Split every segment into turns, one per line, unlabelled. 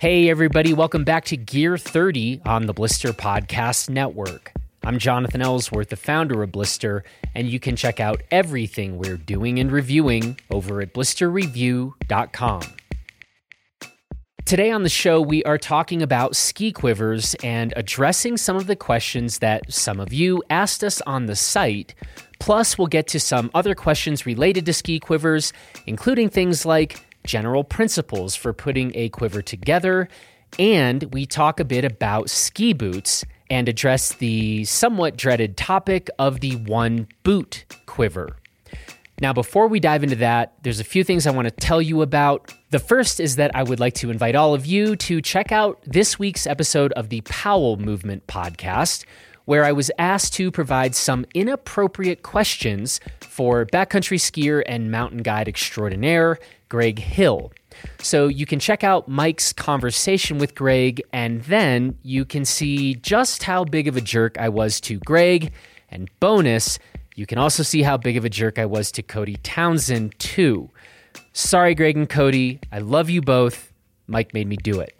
Hey, everybody, welcome back to Gear 30 on the Blister Podcast Network. I'm Jonathan Ellsworth, the founder of Blister, and you can check out everything we're doing and reviewing over at blisterreview.com. Today on the show, we are talking about ski quivers and addressing some of the questions that some of you asked us on the site. Plus, we'll get to some other questions related to ski quivers, including things like general principles for putting a quiver together, and we talk a bit about ski boots and address the somewhat dreaded topic of the one boot quiver. Now, before we dive into that, there's a few things I want to tell you about. The first is that I would like to invite all of you to check out this week's episode of the Powell Movement podcast, where I was asked to provide some inappropriate questions for backcountry skier and mountain guide extraordinaire Greg Hill. So you can check out Mike's conversation with Greg, and then you can see just how big of a jerk I was to Greg. And bonus, you can also see how big of a jerk I was to Cody Townsend, too. Sorry, Greg and Cody. I love you both. Mike made me do it.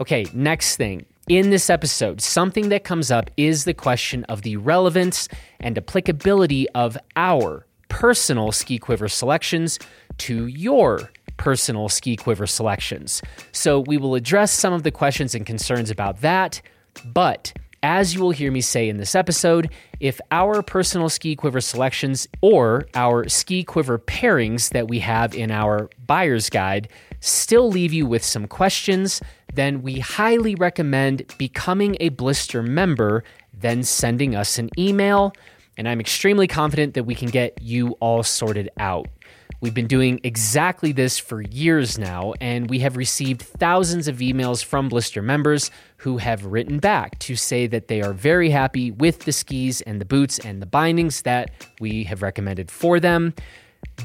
Okay, next thing. In this episode, something that comes up is the question of the relevance and applicability of our personal ski quiver selections to your personal ski quiver selections. So we will address some of the questions and concerns about that, but as you will hear me say in this episode, if our personal ski quiver selections or our ski quiver pairings that we have in our buyer's guide still leave you with some questions, then we highly recommend becoming a blister member, then sending us an email. And I'm extremely confident that we can get you all sorted out. We've been doing exactly this for years now, and we have received thousands of emails from Blister members who have written back to say that they are very happy with the skis and the boots and the bindings that we have recommended for them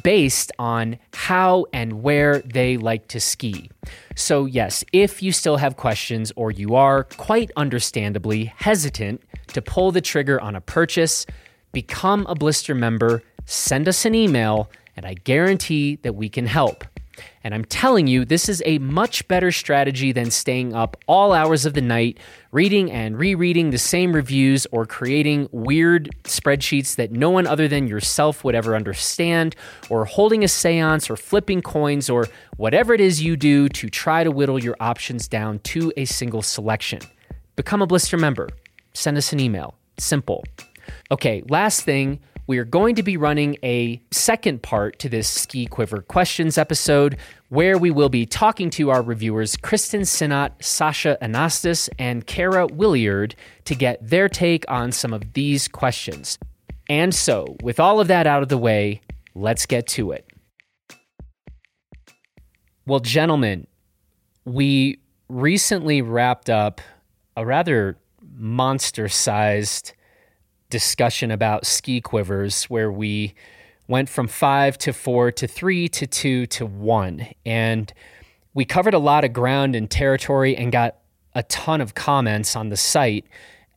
based on how and where they like to ski. So, yes, if you still have questions or you are quite understandably hesitant to pull the trigger on a purchase, become a blister member, send us an email and I guarantee that we can help. And I'm telling you, this is a much better strategy than staying up all hours of the night, reading and rereading the same reviews, or creating weird spreadsheets that no one other than yourself would ever understand, or holding a seance, or flipping coins, or whatever it is you do to try to whittle your options down to a single selection. Become a blister member. Send us an email. Simple. Okay, last thing we are going to be running a second part to this Ski Quiver questions episode where we will be talking to our reviewers Kristin Sinnott, Sascha Anastas, and Kara Williard to get their take on some of these questions. And so, with all of that out of the way, let's get to it. Well, gentlemen, we recently wrapped up a rather monster sized discussion about ski quivers where we went from five to four to three to two to one. And we covered a lot of ground and territory and got a ton of comments on the site.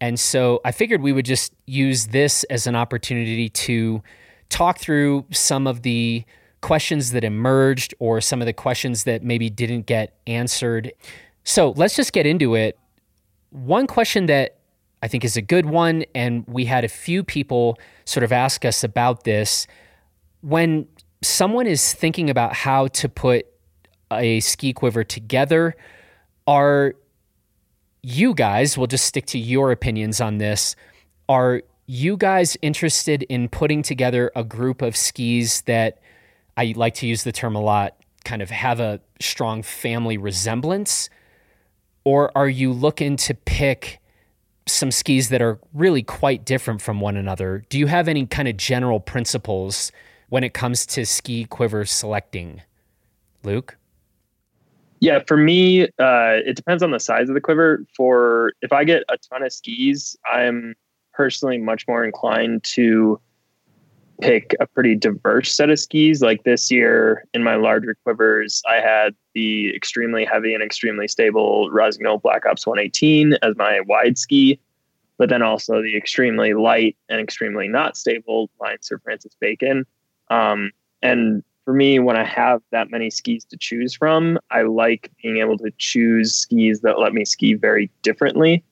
And so I figured we would just use this as an opportunity to talk through some of the questions that emerged or some of the questions that maybe didn't get answered. So let's just get into it. One question that I think is a good one. And we had a few people sort of ask us about this. When someone is thinking about how to put a ski quiver together, are you guys, we'll just stick to your opinions on this, are you guys interested in putting together a group of skis that I like to use the term a lot, kind of have a strong family resemblance? Or are you looking to pick some skis that are really quite different from one another. Do you have any kind of general principles when it comes to ski quiver selecting? Luke?
Yeah, for me, uh, it depends on the size of the quiver. For if I get a ton of skis, I'm personally much more inclined to pick a pretty diverse set of skis. Like this year in my larger quivers, I had the extremely heavy and extremely stable Rossignol Black Ops 118 as my wide ski, but then also the extremely light and extremely not stable line Sir Francis Bacon. Um, and for me, when I have that many skis to choose from, I like being able to choose skis that let me ski very differently,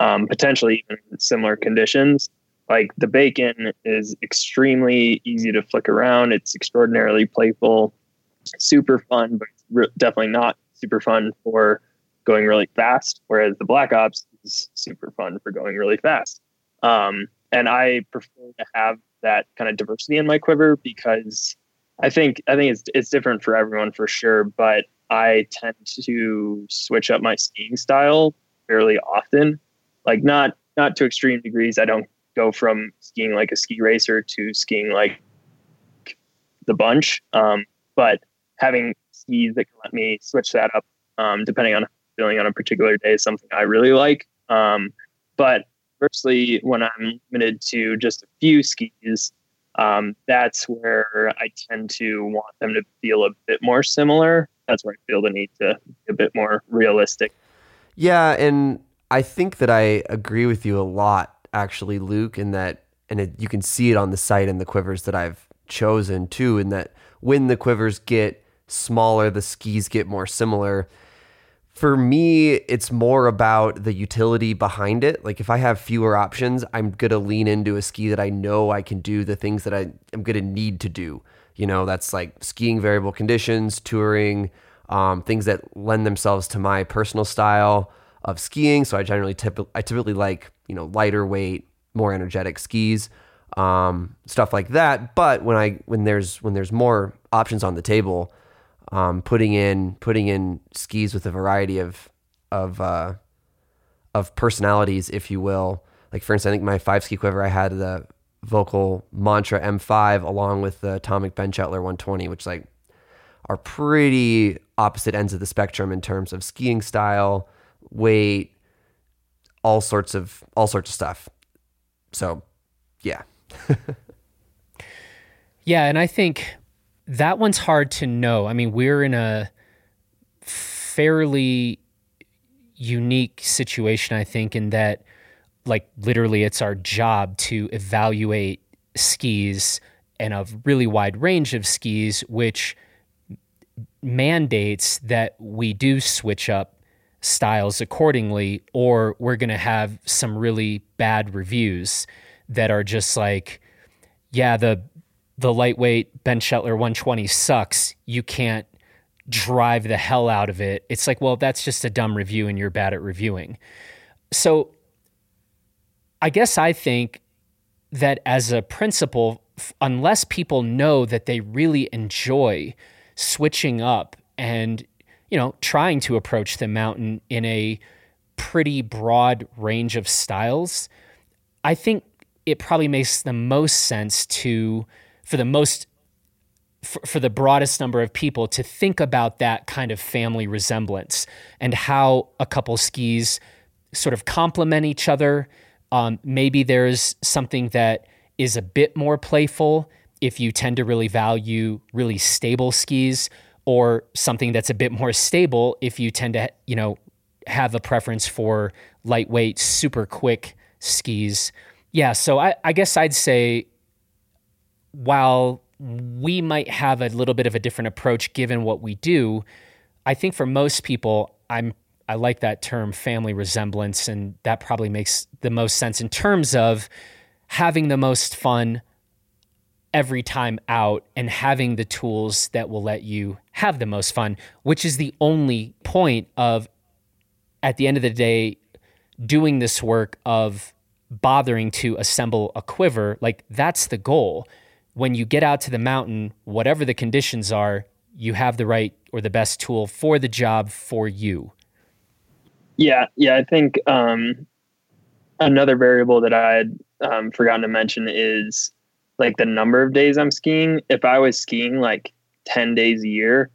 um, potentially in similar conditions. Like the Bacon is extremely easy to flick around. It's extraordinarily playful, super fun, but re- definitely not super fun for going really fast. Whereas the Black Ops is super fun for going really fast. Um, and I prefer to have that kind of diversity in my quiver because I think I think it's it's different for everyone for sure, but I tend to switch up my skiing style fairly often. Like not not to extreme degrees. I don't go from skiing like a ski racer to skiing like the bunch. Um, but having skis that can let me switch that up um, depending on feeling on a particular day is something I really like. Um, but firstly, when I'm limited to just a few skis, um, that's where I tend to want them to feel a bit more similar. That's where I feel the need to be a bit more realistic.
Yeah, and I think that I agree with you a lot, actually, Luke, in that, and it, you can see it on the site and the quivers that I've chosen too, in that when the quivers get smaller, the skis get more similar for me, it's more about the utility behind it. Like if I have fewer options, I'm gonna lean into a ski that I know I can do the things that I am gonna need to do. You know, that's like skiing variable conditions, touring, um, things that lend themselves to my personal style of skiing. So I generally typ- I typically like you know lighter weight, more energetic skis, um, stuff like that. But when I when there's when there's more options on the table, um, putting in putting in skis with a variety of of uh, of personalities, if you will. Like for instance, I think my five ski quiver, I had the Völkl Mantra M5 along with the Atomic Bent Chetler 120, which like are pretty opposite ends of the spectrum in terms of skiing style, weight, all sorts of all sorts of stuff. So, yeah.
yeah, and I think that one's hard to know. I mean, we're in a fairly unique situation, I think, in that, like, literally, it's our job to evaluate skis and a really wide range of skis, which mandates that we do switch up styles accordingly, or we're going to have some really bad reviews that are just like, yeah, the the lightweight Bent Chetler 120 sucks. You can't drive the hell out of it. It's like, well, that's just a dumb review and you're bad at reviewing. So I guess I think that as a principle, unless people know that they really enjoy switching up and, you know, trying to approach the mountain in a pretty broad range of styles, I think it probably makes the most sense to for the most for, for the broadest number of people to think about that kind of family resemblance and how a couple skis sort of complement each other. Um, maybe there's something that is a bit more playful if you tend to really value really stable skis, or something that's a bit more stable if you tend to, you know, have a preference for lightweight, super quick skis. Yeah, so I, I guess I'd say while we might have a little bit of a different approach given what we do, I think for most people, I'm I like that term family resemblance, and that probably makes the most sense in terms of having the most fun every time out and having the tools that will let you have the most fun, which is the only point of, at the end of the day, doing this work of bothering to assemble a quiver. Like, that's the goal when you get out to the mountain, whatever the conditions are, you have the right or the best tool for the job for you.
Yeah, yeah. I think um, another variable that I had um, forgotten to mention is like the number of days I'm skiing. If I was skiing like 10 days a year,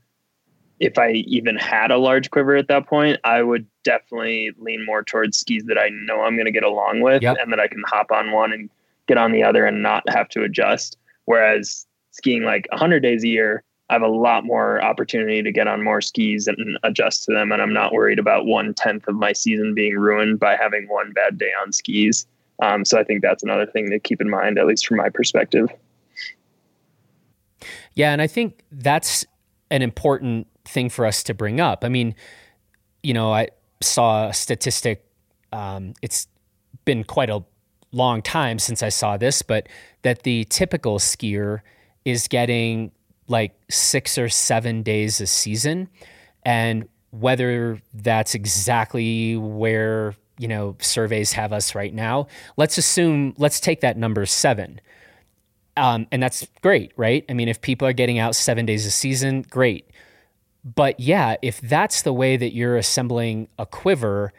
if I even had a large quiver at that point, I would definitely lean more towards skis that I know I'm going to get along with yep. and that I can hop on one and get on the other and not have to adjust. Whereas skiing like 100 days a year, I have a lot more opportunity to get on more skis and adjust to them. And I'm not worried about one tenth of my season being ruined by having one bad day on skis. Um, so I think that's another thing to keep in mind, at least from my perspective.
Yeah, and I think that's an important thing for us to bring up. I mean, you know, I saw a statistic. Um, it's been quite a long time since I saw this, but that the typical skier is getting like six or seven days a season. And whether that's exactly where, you know, surveys have us right now, let's assume, let's take that number seven. Um, and that's great, right? I mean, if people are getting out seven days a season, great. But yeah, if that's the way that you're assembling a quiver,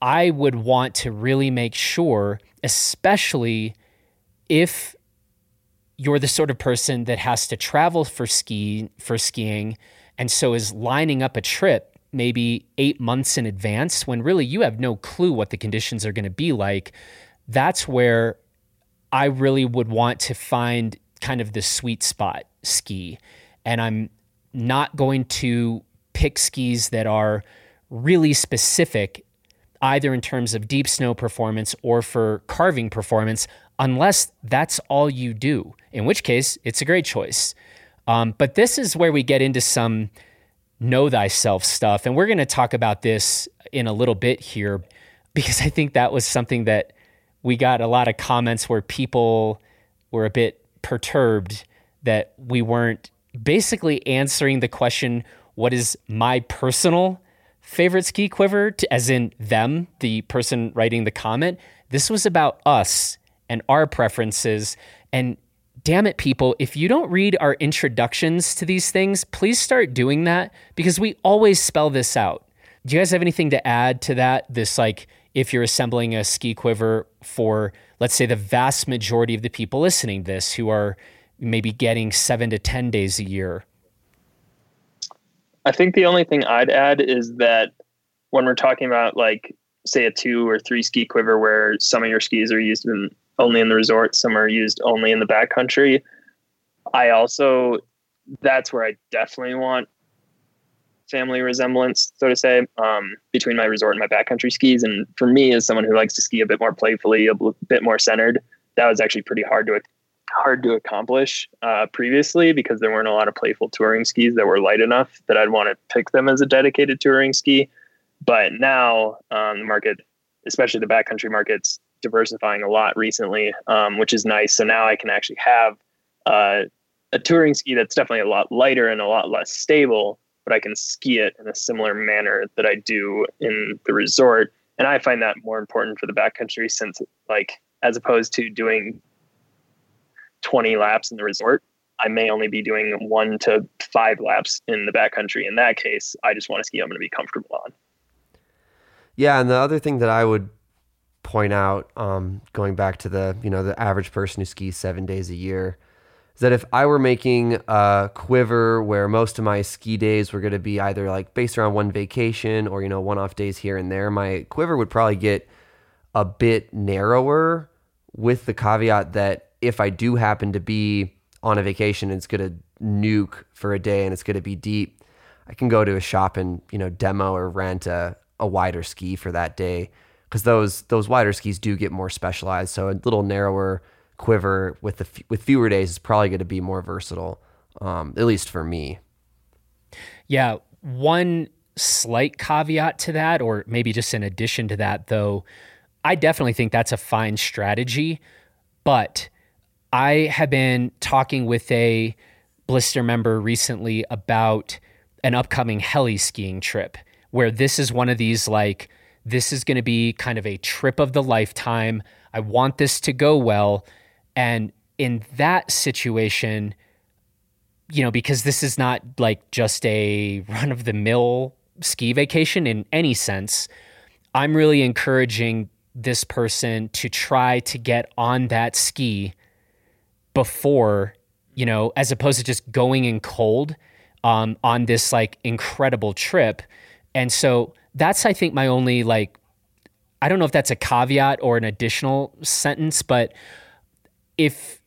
I would want to really make sure, especially if you're the sort of person that has to travel for ski for skiing and so is lining up a trip maybe 8 months in advance when really you have no clue what the conditions are going to be like that's where I really would want to find kind of the sweet spot ski and I'm not going to pick skis that are really specific either in terms of deep snow performance or for carving performance, unless that's all you do, in which case it's a great choice. Um, but this is where we get into some know thyself stuff. And we're going to talk about this in a little bit here because I think that was something that we got a lot of comments where people were a bit perturbed that we weren't basically answering the question what is my personal favorite ski quiver, as in them, the person writing the comment. This was about us and our preferences. And damn it, people, if you don't read our introductions to these things, please start doing that because we always spell this out. Do you guys have anything to add to that? This, like, if you're assembling a ski quiver for, let's say, the vast majority of the people listening to this who are maybe getting seven to 10 days a year,
I think the only thing I'd add is that when we're talking about like say a two or three ski quiver where some of your skis are used in only in the resort, some are used only in the backcountry. I also that's where I definitely want family resemblance, so to say, um, between my resort and my backcountry skis. And for me, as someone who likes to ski a bit more playfully, a bit more centered, that was actually pretty hard to hard to accomplish uh, previously because there weren't a lot of playful touring skis that were light enough that I'd want to pick them as a dedicated touring ski. But now um, the market, especially the backcountry market's diversifying a lot recently, um, which is nice. So now I can actually have uh, a touring ski that's definitely a lot lighter and a lot less stable, but I can ski it in a similar manner that I do in the resort. And I find that more important for the backcountry since, like, as opposed to doing 20 laps in the resort, I may only be doing one to five laps in the backcountry. In that case, I just want to ski I'm going to be comfortable on.
Yeah, and the other thing that I would point out, um, going back to the you know the average person who skis seven days a year, is that if I were making a quiver where most of my ski days were going to be either like based around one vacation or you know one off days here and there, my quiver would probably get a bit narrower, with the caveat that if I do happen to be on a vacation and it's going to nuke for a day and it's going to be deep, I can go to a shop and you know demo or rent a, a wider ski for that day because those those wider skis do get more specialized. So a little narrower quiver with the with fewer days is probably going to be more versatile, um, at least for me.
Yeah, one slight caveat to that, or maybe just an addition to that, though, I definitely think that's a fine strategy, but I have been talking with a blister member recently about an upcoming heli skiing trip where this is one of these like this is going to be kind of a trip of the lifetime. I want this to go well and in that situation you know because this is not like just a run of the mill ski vacation in any sense I'm really encouraging this person to try to get on that ski before, you know, as opposed to just going in cold um, on this like incredible trip. And so that's, I think, my only like, I don't know if that's a caveat or an additional sentence, but if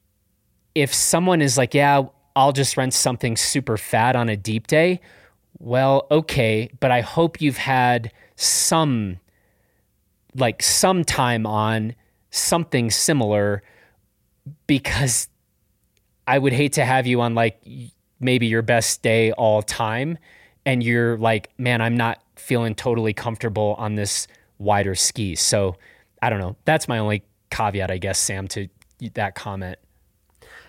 if someone is like, yeah, I'll just rent something super fat on a deep day, well, okay, but I hope you've had some like some time on something similar because I would hate to have you on like maybe your best day all time and you're like, man, I'm not feeling totally comfortable on this wider ski. So I don't know. That's my only caveat, I guess, Sam, to that comment.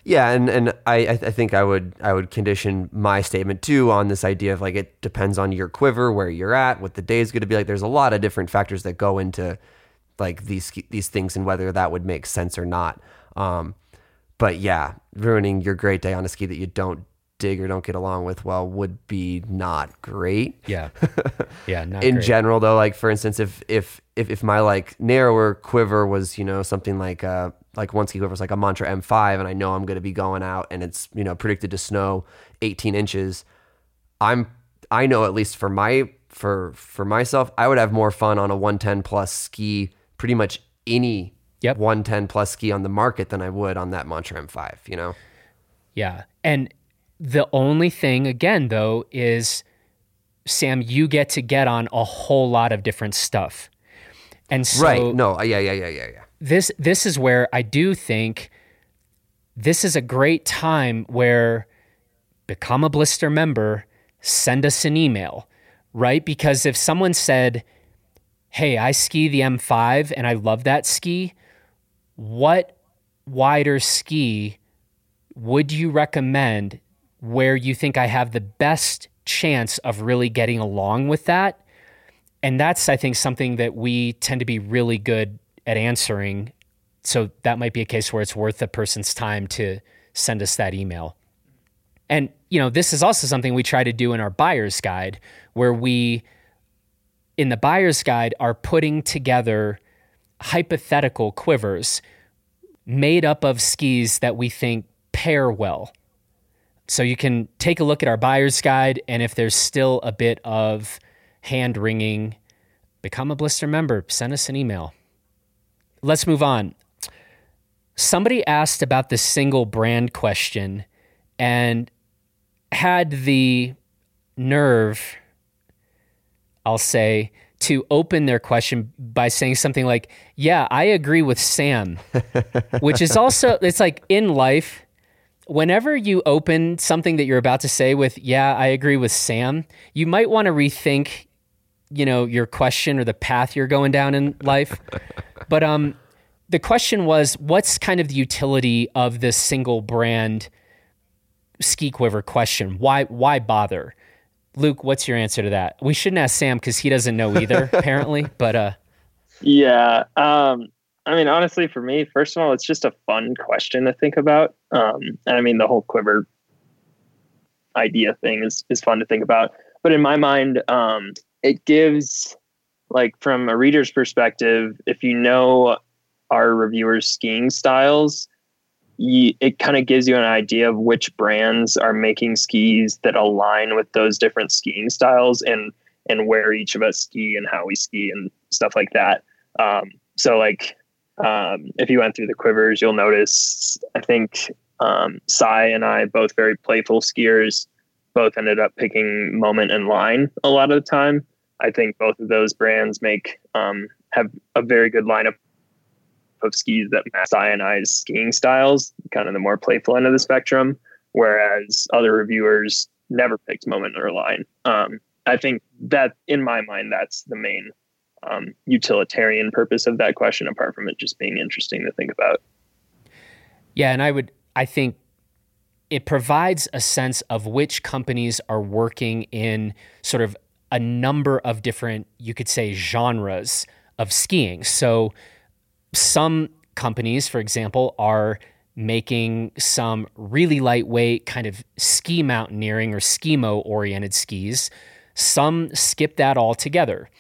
Yeah, and and I I think I would I would condition my statement too on this idea of like it depends on your quiver, where you're at, what the day is going to be like. There's a lot of different factors that go into like these these things and whether that would make sense or not. Um, but yeah, ruining your great day on a ski that you don't dig or don't get along with well would be not great.
Yeah. Yeah.
in
great.
general though, like for instance, if, if, if, if my like narrower quiver was, you know, something like, uh, like one ski quiver was like a Mantra M5 and I know I'm going to be going out and it's, you know, predicted to snow 18 inches. I'm, I know at least for my, for, for myself, I would have more fun on a 110 plus ski pretty much any
yep.
110 plus ski on the market than I would on that Mantra M5, you know?
Yeah. And the only thing, again, though, is Sam, you get to get on a whole lot of different stuff. And so,
right. No, uh, yeah, yeah, yeah, yeah, yeah.
This, this is where I do think this is a great time where become a blister member, send us an email, right? Because if someone said, Hey, I ski the M5 and I love that ski, what wider ski would you recommend where you think I have the best chance of really getting along with that. And that's, I think, something that we tend to be really good at answering. So that might be a case where it's worth the person's time to send us that email. And, you know, this is also something we try to do in our buyer's guide, where we, in the buyer's guide, are putting together hypothetical quivers made up of skis that we think pair well so you can take a look at our buyer's guide, and if there's still a bit of hand wringing, become a blister member. Send us an email. Let's move on. Somebody asked about the single brand question and had the nerve, I'll say, to open their question by saying something like, Yeah, I agree with Sam, which is also, it's like in life, whenever you open something that you're about to say with, yeah, I agree with Sam, you might want to rethink, you know, your question or the path you're going down in life. but um, the question was, what's kind of the utility of this single brand ski quiver question? Why why bother? Luke, what's your answer to that? We shouldn't ask Sam because he doesn't know either, apparently. But uh,
yeah, um, I mean, honestly, for me, first of all, it's just a fun question to think about. Um, and I mean, the whole quiver idea thing is is fun to think about. But in my mind, um, it gives, like, from a reader's perspective, if you know our reviewers' skiing styles, you, it kind of gives you an idea of which brands are making skis that align with those different skiing styles and and where each of us ski and how we ski and stuff like that. Um, so like um, if you went through the quivers, you'll notice, I think um, Sai and I, both very playful skiers, both ended up picking Moment and Line a lot of the time. I think both of those brands make um, have a very good lineup of skis that match Sai and I's skiing styles, kind of the more playful end of the spectrum, whereas other reviewers never picked Moment or Line. Um, I think that, in my mind, that's the main um, utilitarian purpose of that question, apart from it just being interesting to think about.
Yeah, and I would, I think it provides a sense of which companies are working in sort of a number of different, you could say, genres of skiing. So some companies, for example, are making some really lightweight kind of ski mountaineering or skimo oriented skis. Some skip that altogether.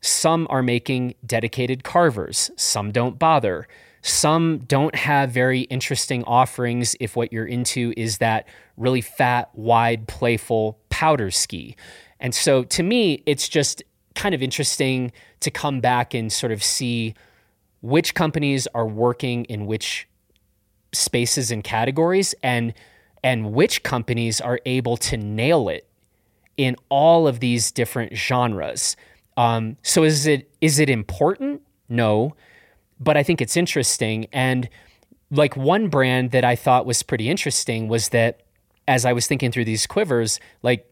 Some are making dedicated carvers, some don't bother. Some don't have very interesting offerings if what you're into is that really fat, wide, playful powder ski. And so to me, it's just kind of interesting to come back and sort of see which companies are working in which spaces and categories and and which companies are able to nail it in all of these different genres. Um, so is it is it important? No, but I think it's interesting. And like one brand that I thought was pretty interesting was that as I was thinking through these quivers, like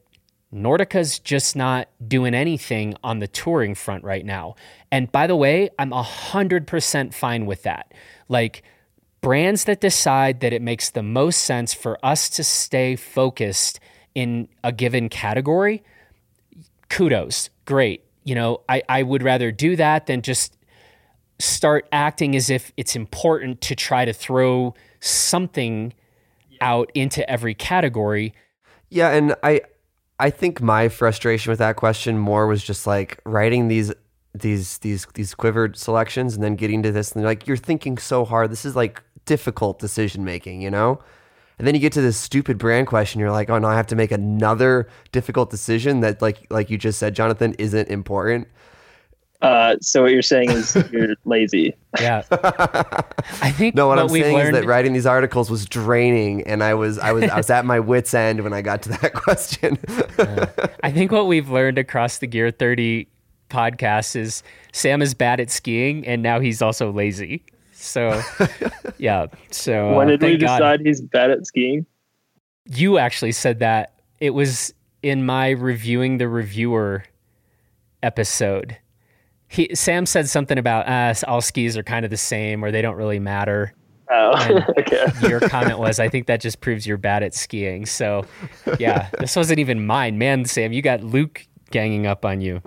Nordica's just not doing anything on the touring front right now. And by the way, I'm 100% fine with that. Like brands that decide that it makes the most sense for us to stay focused in a given category, kudos, great. You know, I, I would rather do that than just start acting as if it's important to try to throw something out into every category.
Yeah, and I I think my frustration with that question more was just like writing these these these these quivered selections and then getting to this and like you're thinking so hard. This is like difficult decision making, you know? And then you get to this stupid brand question. You're like, oh no, I have to make another difficult decision that, like, like you just said, Jonathan, isn't important.
Uh, so what you're saying is you're lazy.
Yeah. I think
no. What,
what
I'm
we've
saying
learned,
is that writing these articles was draining, and I was I was I was at my wits end when I got to that question.
I think what we've learned across the Gear 30 podcast is Sam is bad at skiing, and now he's also lazy. So, yeah. So
when
uh,
did we
thank God.
decide he's bad at skiing?
You actually said that. It was in my reviewing the reviewer episode. He, Sam said something about uh, all skis are kind of the same or they don't really matter.
Oh, okay.
Your comment was, I think that just proves you're bad at skiing. So, yeah, this wasn't even mine. Man, Sam, you got Luke ganging up on you.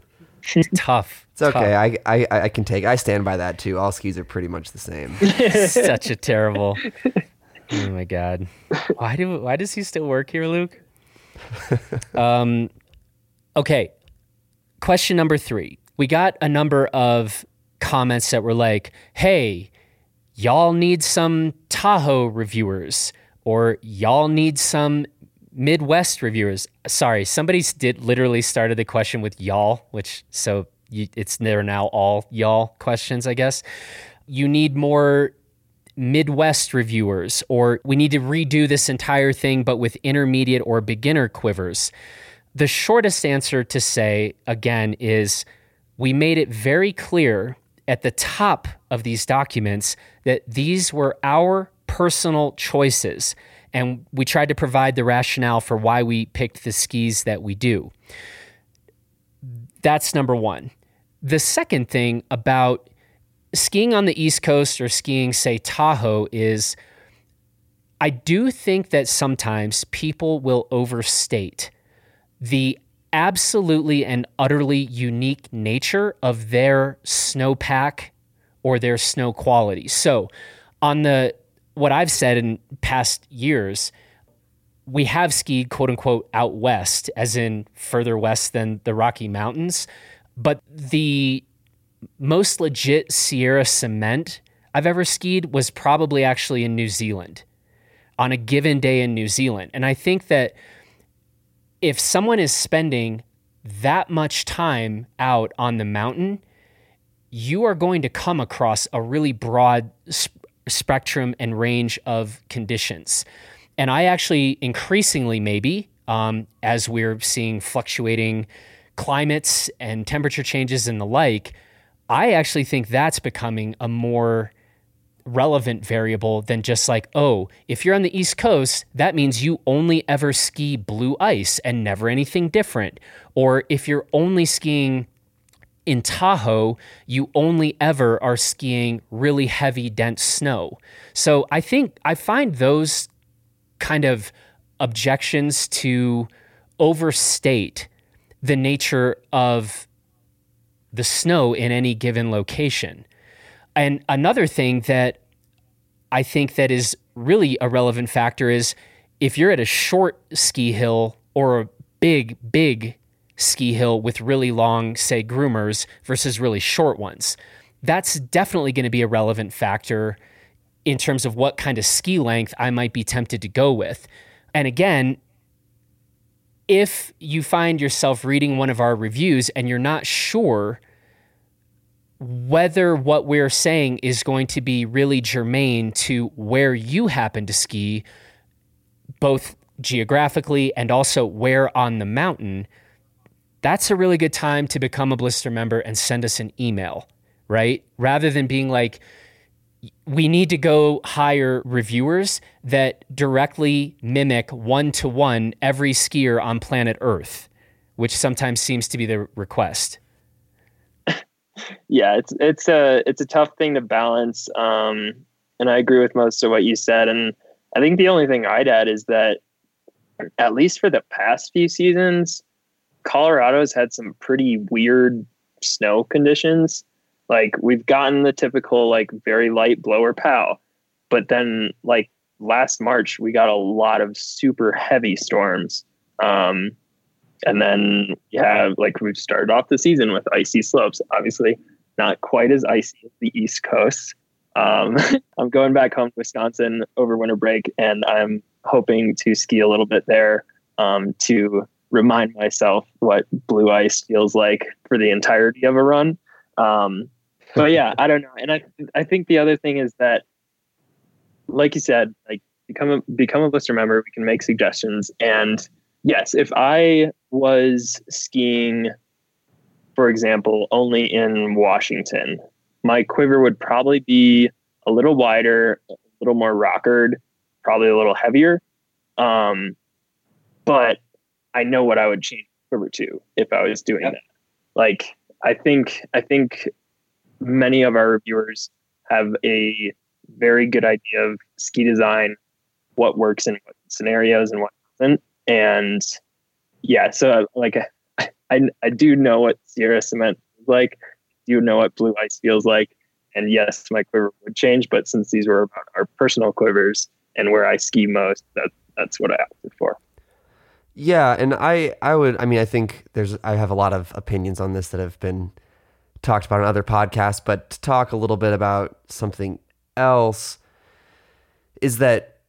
It's tough.
It's okay. I, I I can take. I stand by that too. All skis are pretty much the same.
Such a terrible. Oh my god. Why do why does he still work here, Luke? Um okay. Question number 3. We got a number of comments that were like, "Hey, y'all need some Tahoe reviewers or y'all need some Midwest reviewers." Sorry, somebody did literally started the question with y'all, which so you, it's they're now all y'all questions, I guess. You need more Midwest reviewers, or we need to redo this entire thing, but with intermediate or beginner quivers. The shortest answer to say, again, is we made it very clear at the top of these documents that these were our personal choices. And we tried to provide the rationale for why we picked the skis that we do. That's number one. The second thing about skiing on the East Coast or skiing, say, Tahoe, is I do think that sometimes people will overstate the absolutely and utterly unique nature of their snowpack or their snow quality. So, on the what I've said in past years, we have skied quote unquote out west, as in further west than the Rocky Mountains. But the most legit Sierra cement I've ever skied was probably actually in New Zealand on a given day in New Zealand. And I think that if someone is spending that much time out on the mountain, you are going to come across a really broad sp- spectrum and range of conditions. And I actually increasingly, maybe, um, as we're seeing fluctuating climates and temperature changes and the like, I actually think that's becoming a more relevant variable than just like, oh, if you're on the East Coast, that means you only ever ski blue ice and never anything different. Or if you're only skiing in Tahoe, you only ever are skiing really heavy, dense snow. So I think I find those kind of objections to overstate the nature of the snow in any given location. And another thing that I think that is really a relevant factor is if you're at a short ski hill or a big, big ski hill with really long, say, groomers versus really short ones, that's definitely going to be a relevant factor in terms of what kind of ski length I might be tempted to go with. And again, if you find yourself reading one of our reviews and you're not sure whether what we're saying is going to be really germane to where you happen to ski, both geographically and also where on the mountain, that's a really good time to become a blister member and send us an email, right? Rather than being like, we need to go hire reviewers that directly mimic one to one every skier on planet Earth, which sometimes seems to be the request.
yeah, it's it's a it's a tough thing to balance, um, and I agree with most of what you said. And I think the only thing I'd add is that at least for the past few seasons, Colorado's had some pretty weird snow conditions. Like we've gotten the typical like very light blower pow, but then like last March we got a lot of super heavy storms. Um, and then you have like we've started off the season with icy slopes. Obviously, not quite as icy as the East Coast. Um, I'm going back home to Wisconsin over winter break, and I'm hoping to ski a little bit there um, to remind myself what blue ice feels like for the entirety of a run. Um, but yeah, I don't know. And I I think the other thing is that, like you said, like become a become a blister member. We can make suggestions. And yes, if I was skiing, for example, only in Washington, my quiver would probably be a little wider, a little more rockered, probably a little heavier. Um, but I know what I would change quiver to if I was doing yep. that. Like I think I think many of our reviewers have a very good idea of ski design, what works in what scenarios and what doesn't. And yeah, so like I, I do know what Sierra cement is like, you know what blue ice feels like. And yes, my quiver would change, but since these were about our personal quivers and where I ski most, that that's what I opted for.
Yeah, and I I would I mean I think there's I have a lot of opinions on this that have been talked about on other podcasts, but to talk a little bit about something else is that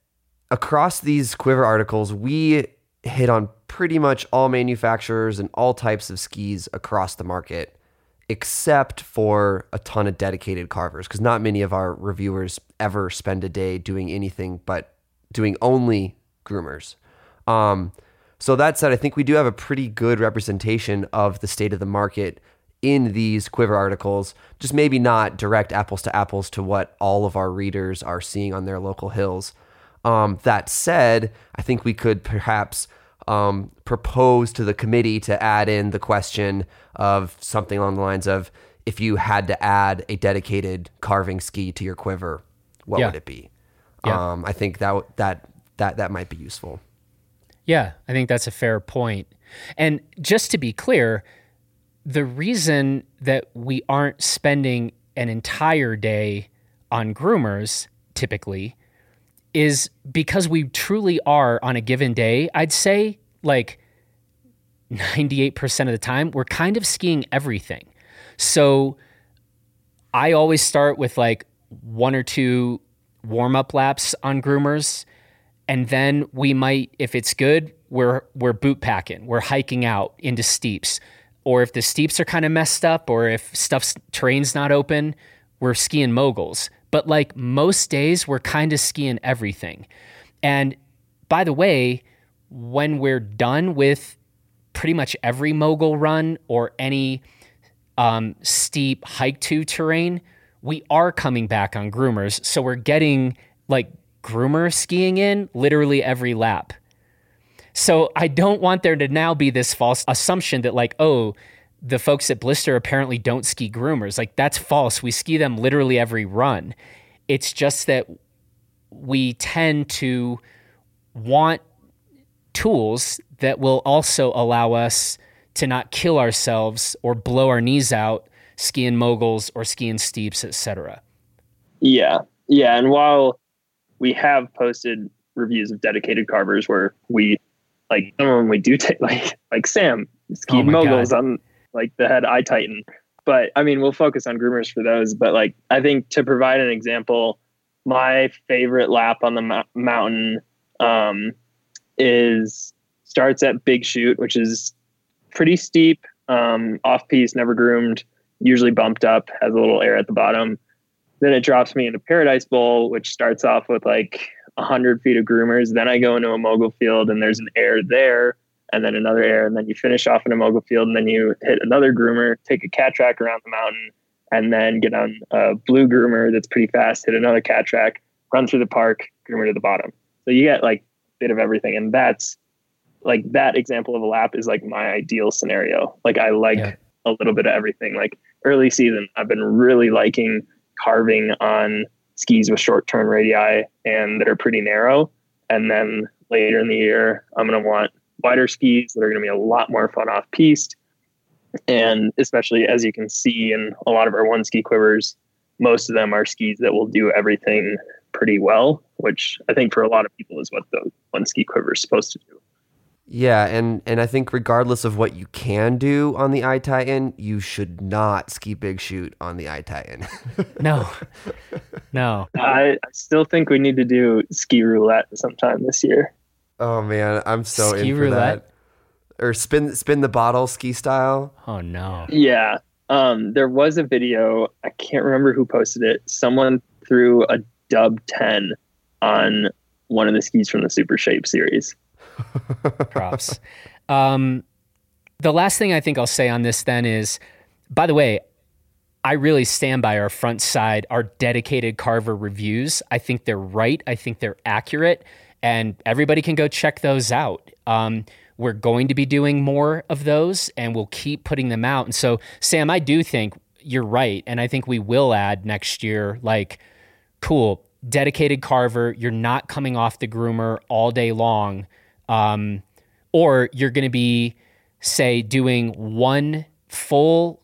across these quiver articles, we hit on pretty much all manufacturers and all types of skis across the market, except for a ton of dedicated carvers, because not many of our reviewers ever spend a day doing anything but doing only groomers. Um, so that said, I think we do have a pretty good representation of the state of the market in these quiver articles, just maybe not direct apples to apples to what all of our readers are seeing on their local hills. Um, that said, I think we could perhaps um, propose to the committee to add in the question of something along the lines of if you had to add a dedicated carving ski to your quiver, what yeah. would it be? Yeah. Um, I think that that that that might be useful.
Yeah, I think that's a fair point. And just to be clear, the reason that we aren't spending an entire day on groomers typically is because we truly are on a given day, I'd say like 98% of the time, we're kind of skiing everything. So I always start with like one or two warm up laps on groomers. And then we might, if it's good, we're, we're boot packing, we're hiking out into steeps or if the steeps are kind of messed up, or if stuff's terrain's not open, we're skiing moguls. But like most days, we're kind of skiing everything. And by the way, when we're done with pretty much every mogul run or any um, steep hike to terrain, we are coming back on groomers. So we're getting like groomer skiing in literally every lap. So I don't want there to now be this false assumption that, like, oh, the folks at Blister apparently don't ski groomers. Like, that's false. We ski them literally every run. It's just that we tend to want tools that will also allow us to not kill ourselves or blow our knees out skiing moguls or skiing steeps, etc.
Yeah. Yeah. And while we have posted reviews of dedicated carvers where we like some of when we do take like like Sam skied oh moguls God. on like the Head i.Titan. But I mean, we'll focus on groomers for those. But like, I think to provide an example, my favorite lap on the mo- mountain um, is starts at Big Chute, which is pretty steep, um, off piste, never groomed, usually bumped up, has a little air at the bottom. Then it drops me into Paradise Bowl, which starts off with like 100 feet of groomers. Then I go into a mogul field and there's an air there and then another air. And then you finish off in a mogul field and then you hit another groomer, take a cat track around the mountain. and then get on a blue groomer that's pretty fast, hit another cat track, run through the park, groomer to the bottom. So you get like a bit of everything. And that's like that example of a lap is like my ideal scenario. Like I like yeah. a little bit of everything. Like early season, I've been really liking carving on skis with short turn radii and that are pretty narrow. And then later in the year, I'm going to want wider skis that are going to be a lot more fun off piste. And especially as you can see in a lot of our one ski quivers, most of them are skis that will do everything pretty well, which I think for a lot of people is what the one ski quiver is supposed to do.
Yeah, and and I think regardless of what you can do on the i.Titan, you should not ski big shoot on the i.Titan.
no, no.
I, I still think we need to do ski roulette sometime this year.
Oh man, I'm so ski in for roulette? that. Or spin spin the bottle ski style.
Oh no.
Yeah. Um, there was a video. I can't remember who posted it. Someone threw a dub ten on one of the skis from the Super Shape series.
Props. Um, the last thing I think I'll say on this then is, by the way, I really stand by our front side, our dedicated carver reviews. I think they're right. I think they're accurate, and everybody can go check those out. Um, we're going to be doing more of those, and we'll keep putting them out. And so, Sam, I do think you're right, and I think we will add next year. Like, cool, dedicated carver. You're not coming off the groomer all day long um, or you're going to be, say, doing one full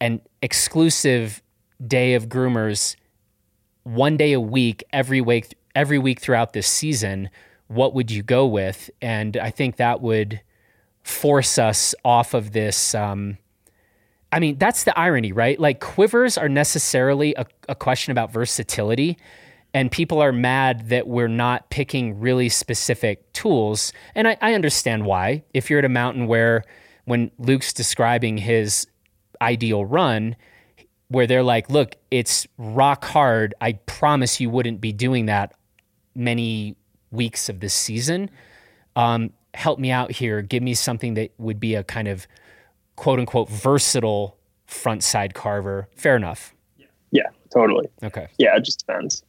and exclusive day of groomers one day a week every week every week throughout this season what would you go with? And i think that would force us off of this um, i mean that's the irony right? Like quivers are necessarily a, a question about versatility and people are mad that we're not picking really specific tools. And I, I, understand why. If you're at a mountain where, when Luke's describing his ideal run, where they're like, look, it's rock hard. I promise you wouldn't be doing that many weeks of this season. Um, help me out here. Give me something that would be a kind of quote unquote versatile front side carver. Fair enough.
Yeah, totally.
Okay.
Yeah, it just depends.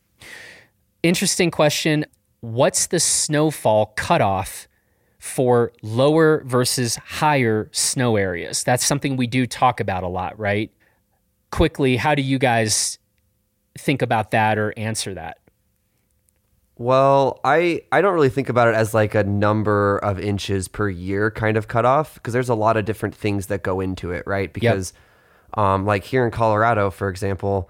Interesting question. What's the snowfall cutoff for lower versus higher snow areas? That's something we do talk about a lot, right? Quickly, how do you guys think about that or answer that?
Well, I I don't really think about it as like a number of inches per year kind of cutoff because there's a lot of different things that go into it, right? Because yep. um, like here in Colorado, for example,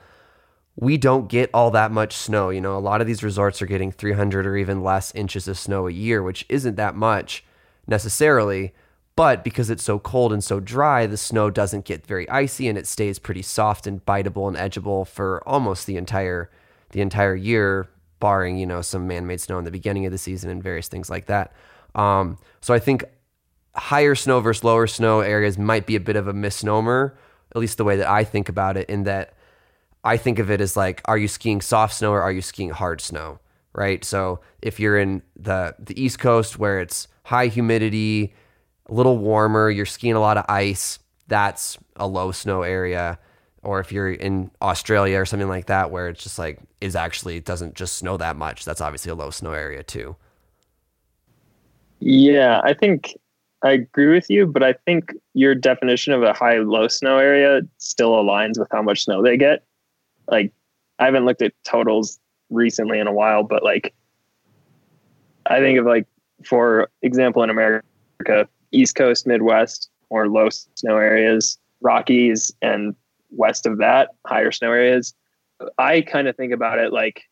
we don't get all that much snow. You know, a lot of these resorts are getting 300 or even less inches of snow a year, which isn't that much necessarily. But because it's so cold and so dry, the snow doesn't get very icy and it stays pretty soft and biteable and edgeable for almost the entire the entire year, barring you know some man-made snow in the beginning of the season and various things like that. Um, so I think higher snow versus lower snow areas might be a bit of a misnomer, at least the way that I think about it, in that I think of it as like, are you skiing soft snow or are you skiing hard snow? Right. So if you're in the the East Coast where it's high humidity, a little warmer, you're skiing a lot of ice, that's a low snow area. Or if you're in Australia or something like that where it's just like is actually it doesn't just snow that much, that's obviously a low snow area too.
Yeah, I think I agree with you, but I think your definition of a high low snow area still aligns with how much snow they get like I haven't looked at totals recently in a while, but like I think of like for example in America, East Coast, Midwest, or low snow areas, Rockies, and west of that, higher snow areas. I kind of think about it like,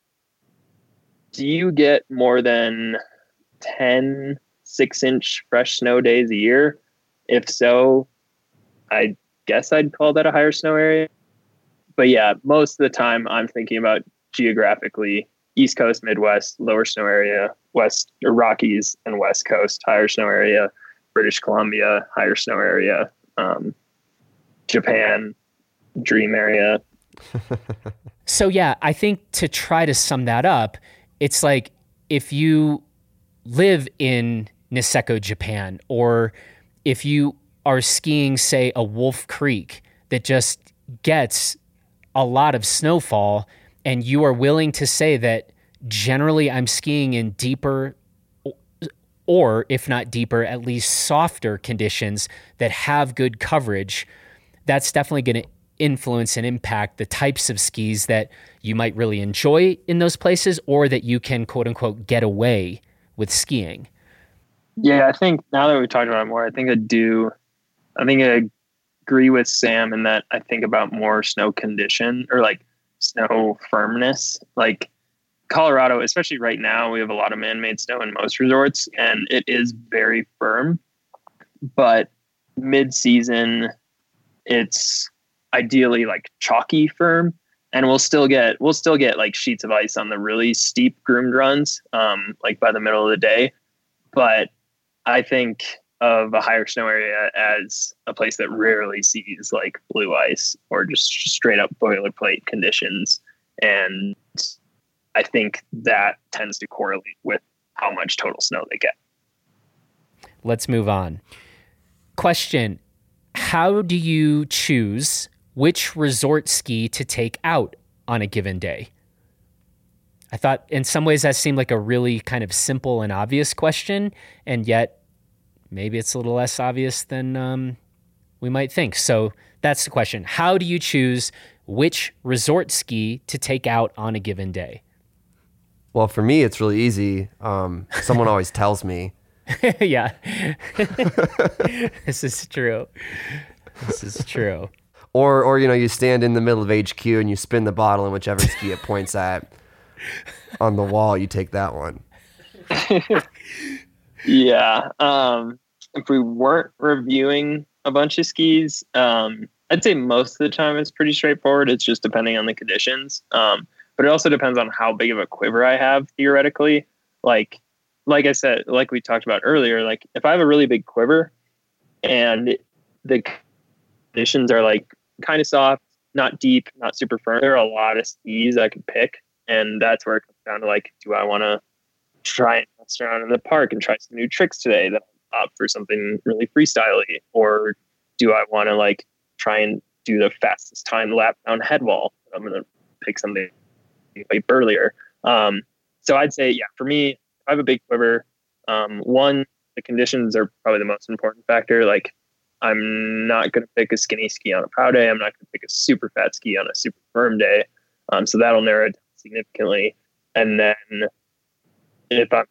do you get more than 10 six inch fresh snow days a year? If so, I guess I'd call that a higher snow area but yeah, most of the time I'm thinking about geographically East Coast, Midwest, lower snow area, West or Rockies and West Coast, higher snow area, British Columbia, higher snow area, um, Japan, dream area.
so yeah, I think to try to sum that up, it's like if you live in Niseko, Japan, or if you are skiing, say, a Wolf Creek that just gets a lot of snowfall and you are willing to say that generally I'm skiing in deeper or if not deeper, at least softer conditions that have good coverage, that's definitely going to influence and impact the types of skis that you might really enjoy in those places or that you can quote unquote get away with skiing.
Yeah, I think now that we've talked about it more, I think I do. I think I agree with Sam in that I think about more snow condition or like snow firmness. Like Colorado, especially right now, we have a lot of man made snow in most resorts and it is very firm. But mid season, it's ideally like chalky firm and we'll still get we'll still get like sheets of ice on the really steep groomed runs um, like by the middle of the day but i think of a higher snow area as a place that rarely sees like blue ice or just straight up boilerplate conditions. And i think that tends to correlate with how much total snow they get.
Let's move on. Question how do you choose which resort ski to take out on a given day? I thought in some ways that seemed like a really kind of simple and obvious question, and yet maybe it's a little less obvious than um, we might think. So that's the question. How do you choose which resort ski to take out on a given day?
Well, for me, it's really easy. Um, someone always tells me.
yeah. this is true. This is true.
Or, or you know, you stand in the middle of HQ and you spin the bottle, and whichever ski it points at on the wall, you take that one.
yeah. Um, if we weren't reviewing a bunch of skis, um, I'd say most of the time it's pretty straightforward. It's just depending on the conditions. Um, but it also depends on how big of a quiver I have theoretically. Like, like I said, like we talked about earlier, like if I have a really big quiver and the conditions are like kind of soft, not deep, not super firm. There are a lot of skis I could pick, and that's where it comes down to like, do I want to try and mess around in the park and try some new tricks today that up for something really freestyly, or do I want to like try and do the fastest time lap down head wall? I'm gonna pick something like earlier. Um, so I'd say, yeah, for me, I have a big quiver. Um, one, the conditions are probably the most important factor. Like I'm not going to pick a skinny ski on a pow day. I'm not going to pick a super fat ski on a super firm day. Um, so that'll narrow it significantly. And then if I'm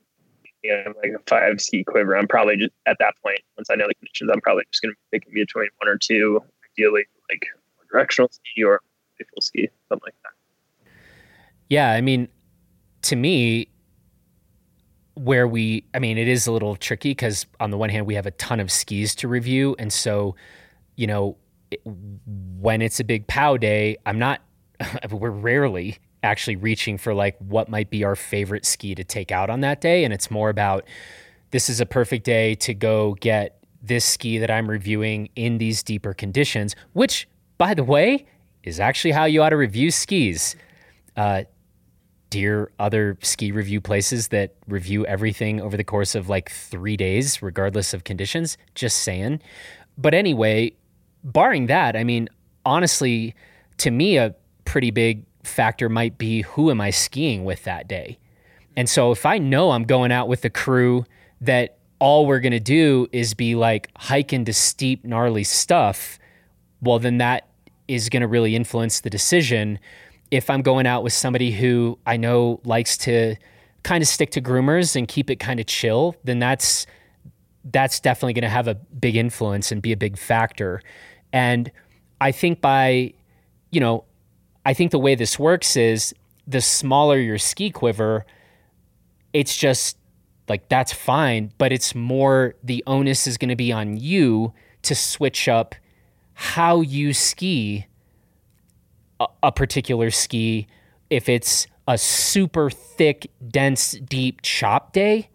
know, like a five ski quiver, I'm probably just at that point, once I know the conditions, I'm probably just going to be picking between one or two, ideally like directional ski or full ski, something like that.
Yeah. I mean, to me, where we, I mean, it is a little tricky because on the one hand, we have a ton of skis to review. And so, you know, it, when it's a big POW day, I'm not, we're rarely actually reaching for like what might be our favorite ski to take out on that day. And it's more about this is a perfect day to go get this ski that I'm reviewing in these deeper conditions, which, by the way, is actually how you ought to review skis. Uh, dear other ski review places that review everything over the course of like three days, regardless of conditions. Just saying. But anyway, barring that, I mean, honestly, to me, a pretty big factor might be who am I skiing with that day? And so if I know I'm going out with a crew that all we're going to do is be like hiking to steep, gnarly stuff, well, then that is going to really influence the decision if I'm going out with somebody who I know likes to kind of stick to groomers and keep it kind of chill, then that's that's definitely going to have a big influence and be a big factor. And I think by, you know, I think the way this works is the smaller your ski quiver, it's just like that's fine, but it's more the onus is going to be on you to switch up how you ski a, a particular ski. If it's a super thick, dense, deep chop day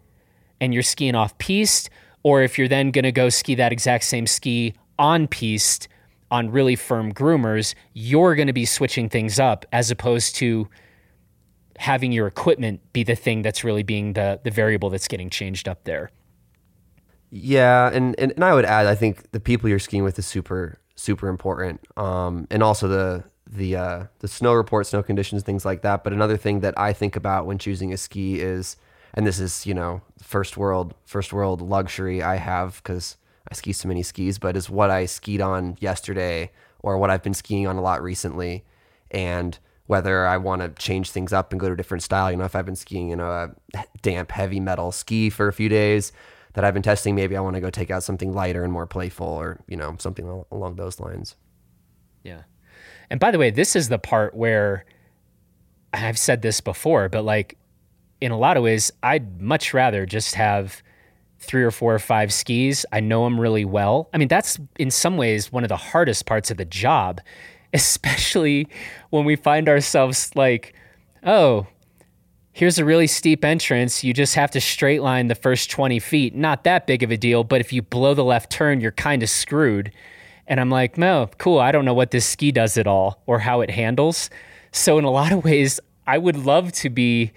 and you're skiing off piste, or if you're then going to go ski that exact same ski on piste on really firm groomers, you're going to be switching things up as opposed to having your equipment be the thing that's really being the the variable that's getting changed up there.
Yeah, and, and, and I would add, I think the people you're skiing with is super super important, um, and also the the uh, the snow report, snow conditions, things like that. But another thing that I think about when choosing a ski is, and this is you know first world first world luxury I have because I ski so many skis, but is what I skied on yesterday or what I've been skiing on a lot recently, and whether I want to change things up and go to a different style. You know, if I've been skiing in a damp heavy metal ski for a few days that I've been testing, maybe I want to go take out something lighter and more playful, or you know something along those lines.
Yeah. And by the way, this is the part where I've said this before, but like in a lot of ways, I'd much rather just have three or four or five skis. I know them really well. I mean, that's in some ways one of the hardest parts of the job, especially when we find ourselves like, oh, here's a really steep entrance. You just have to straight line the first 20 feet. Not that big of a deal, but if you blow the left turn, you're kind of screwed. And I'm like, no, cool. I don't know what this ski does at all or how it handles. So, in a lot of ways, I would love to be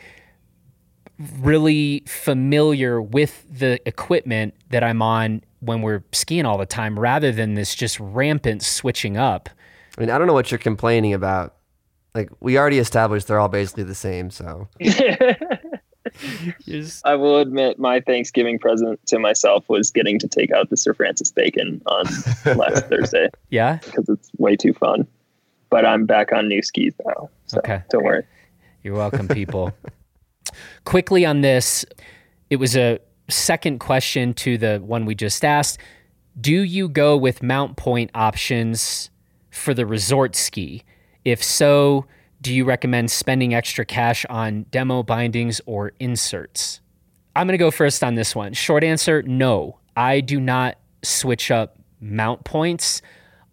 really familiar with the equipment that I'm on when we're skiing all the time rather than this just rampant switching up.
I mean, I don't know what you're complaining about. Like, we already established they're all basically the same. So,
I will admit my Thanksgiving present to myself was getting to take out the Sir Francis Bacon on last Thursday.
Yeah,
because it's way too fun. But I'm back on new skis now. So okay, don't worry.
You're welcome, people. Quickly on this, it was a second question to the one we just asked. Do you go with mount point options for the resort ski? If so, do you recommend spending extra cash on demo bindings or inserts? I'm going to go first on this one. Short answer no. I do not switch up mount points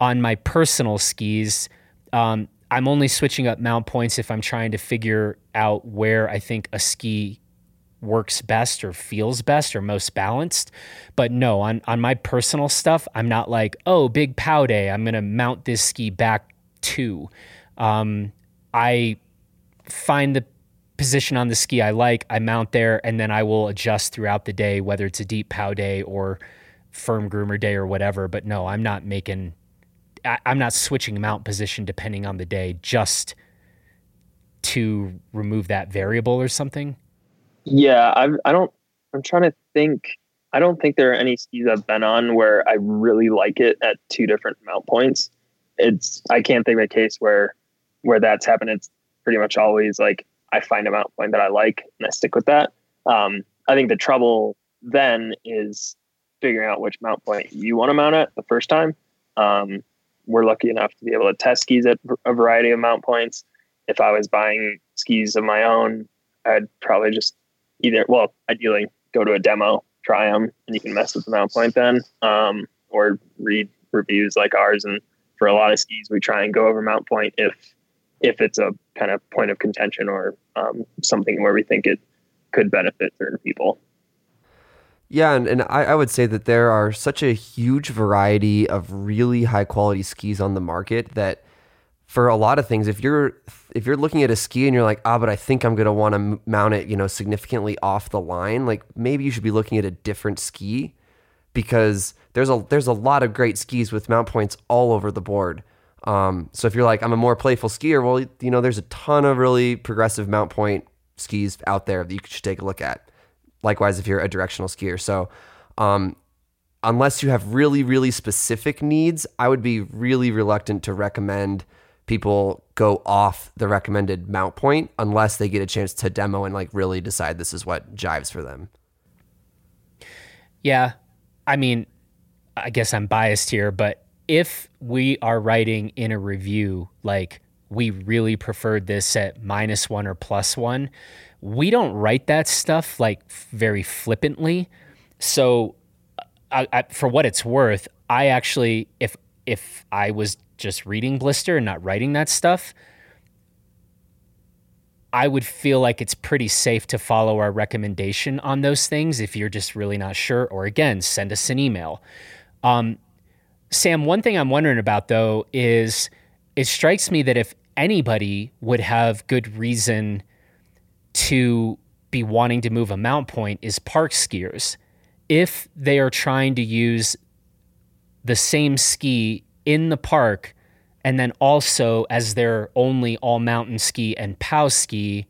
on my personal skis. Um, I'm only switching up mount points if I'm trying to figure out where I think a ski works best or feels best or most balanced. But no, on, on my personal stuff, I'm not like, oh, big pow day. I'm to mount this ski back to. Um, I find the position on the ski I like, I mount there, and then I will adjust throughout the day, whether it's a deep pow day or firm groomer day or whatever. But no, I'm not making, I, am not switching mount position depending on the day just to remove that variable or something.
Yeah, I, I don't, I'm trying to think. I don't think there are any skis I've been on where I really like it at two different mount points. It's, I can't think of a case where where that's happened, it's pretty much always like I find a mount point that I like and I stick with that. Um, I think the trouble then is figuring out which mount point you want to mount at the first time. Um, we're lucky enough to be able to test skis at a variety of mount points. If I was buying skis of my own, I'd probably just either, well, ideally go to a demo, try them, and you can mess with the mount point then, um, or read reviews like ours. And for a lot of skis, we try and go over mount point if if it's a kind of point of contention or um, something where we think it could benefit certain people.
Yeah, and, and I, I would say that there are such a huge variety of really high quality skis on the market that for a lot of things, if you're if you're looking at a ski and you're like, ah, but I think I'm gonna want to mount it, you know, significantly off the line, like maybe you should be looking at a different ski because there's a there's a lot of great skis with mount points all over the board. Um, so if you're like, I'm a more playful skier, well, you know, there's a ton of really progressive mount point skis out there that you should take a look at. Likewise, if you're a directional skier. So, um, unless you have really, really specific needs, I would be really reluctant to recommend people go off the recommended mount point unless they get a chance to demo and like really decide this is what jives for them.
Yeah. I mean, I guess I'm biased here, but if we are writing in a review like we really preferred this at minus one or plus one, we don't write that stuff like very flippantly. So, I, I, for what it's worth, I actually, if if I was just reading Blister and not writing that stuff, I would feel like it's pretty safe to follow our recommendation on those things if you're just really not sure. Or again, send us an email. Um, Sam, one thing I'm wondering about though is it strikes me that if anybody would have good reason to be wanting to move a mount point is park skiers. If they are trying to use the same ski in the park And then also, as their only all mountain ski and POW ski,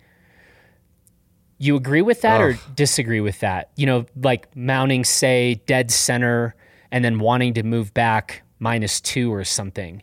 you agree with that or disagree with that? You know, like mounting, say, dead center and then wanting to move back minus two or something.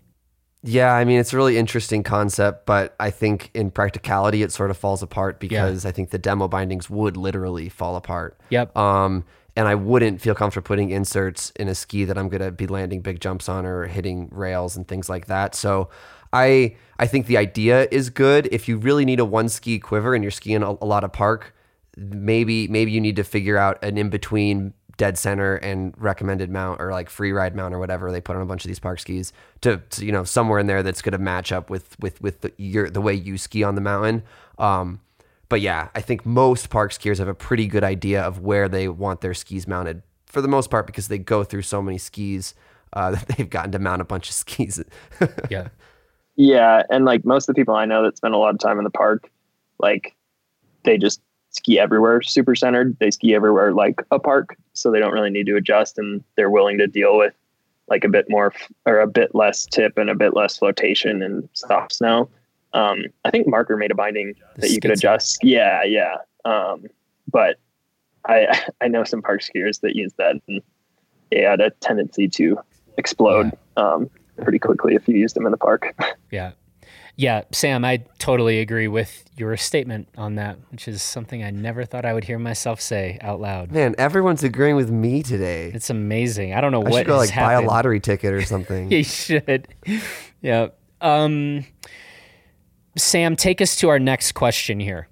Yeah, I mean, it's a really interesting concept, but I think in practicality, it sort of falls apart because I think the demo bindings would literally fall apart.
Yep.
Um, and I wouldn't feel comfortable putting inserts in a ski that I'm going to be landing big jumps on or hitting rails and things like that. So I I think the idea is good. If you really need a one ski quiver and you're skiing a, a lot of park, maybe maybe you need to figure out an in between dead center and recommended mount or like free ride mount or whatever they put on a bunch of these park skis to, to you know somewhere in there that's going to match up with with with the, your the way you ski on the mountain. Um, but yeah, I think most park skiers have a pretty good idea of where they want their skis mounted for the most part because they go through so many skis uh, that they've gotten to mount a bunch of skis.
yeah.
Yeah. And like most of the people I know that spend a lot of time in the park, like they just ski everywhere super centered. They ski everywhere like a park. So they don't really need to adjust and they're willing to deal with like a bit more or a bit less tip and a bit less flotation and soft snow. Um, I think Marker made a binding that you could adjust. Yeah, yeah. Um, but I I know some park skiers that use that and they had a tendency to explode um, pretty quickly if you used them in the park.
Yeah. Yeah, Sam, I totally agree with your statement on that, which is something I never thought I would hear myself say out loud.
Man, everyone's agreeing with me today.
It's amazing. I don't know
I
what
should go like buy a lottery ticket or something.
You should. Yeah. Um, Sam, take us to our next question here.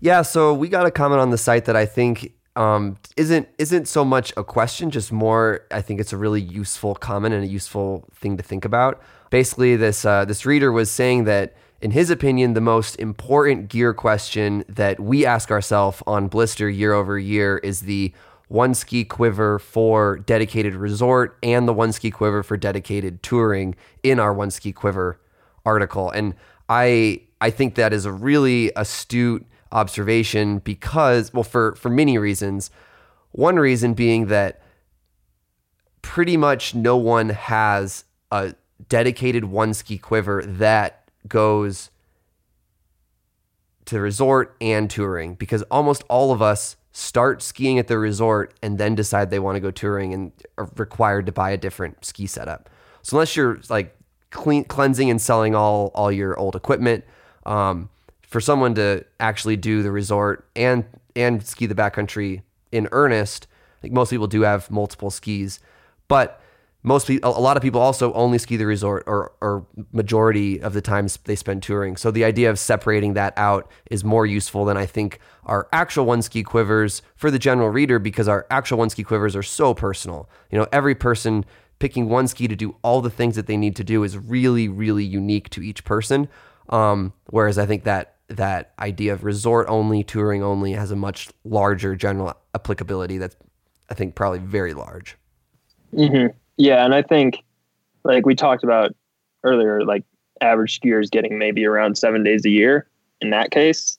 Yeah, so we got a comment on the site that I think um, isn't isn't so much a question, just more. I think it's a really useful comment and a useful thing to think about. Basically, this uh, this reader was saying that, in his opinion, the most important gear question that we ask ourselves on Blister year over year is the one ski quiver for dedicated resort and the one ski quiver for dedicated touring in our one ski quiver article. And I I think that is a really astute observation because well for for many reasons. One reason being that pretty much no one has a dedicated one ski quiver that goes to resort and touring because almost all of us start skiing at the resort and then decide they want to go touring and are required to buy a different ski setup. So unless you're like clean cleansing and selling all all your old equipment, um, for someone to actually do the resort and and ski the backcountry in earnest, like most people do have multiple skis, but most people, a lot of people also only ski the resort or, or majority of the times they spend touring. So the idea of separating that out is more useful than I think our actual one ski quivers for the general reader because our actual one ski quivers are so personal. You know, every person picking one ski to do all the things that they need to do is really, really unique to each person. Um, whereas I think that that idea of resort only, touring only has a much larger general applicability that's I think probably very large.
hmm Yeah, and I think like we talked about earlier, like average skiers getting maybe around seven days a year. In that case,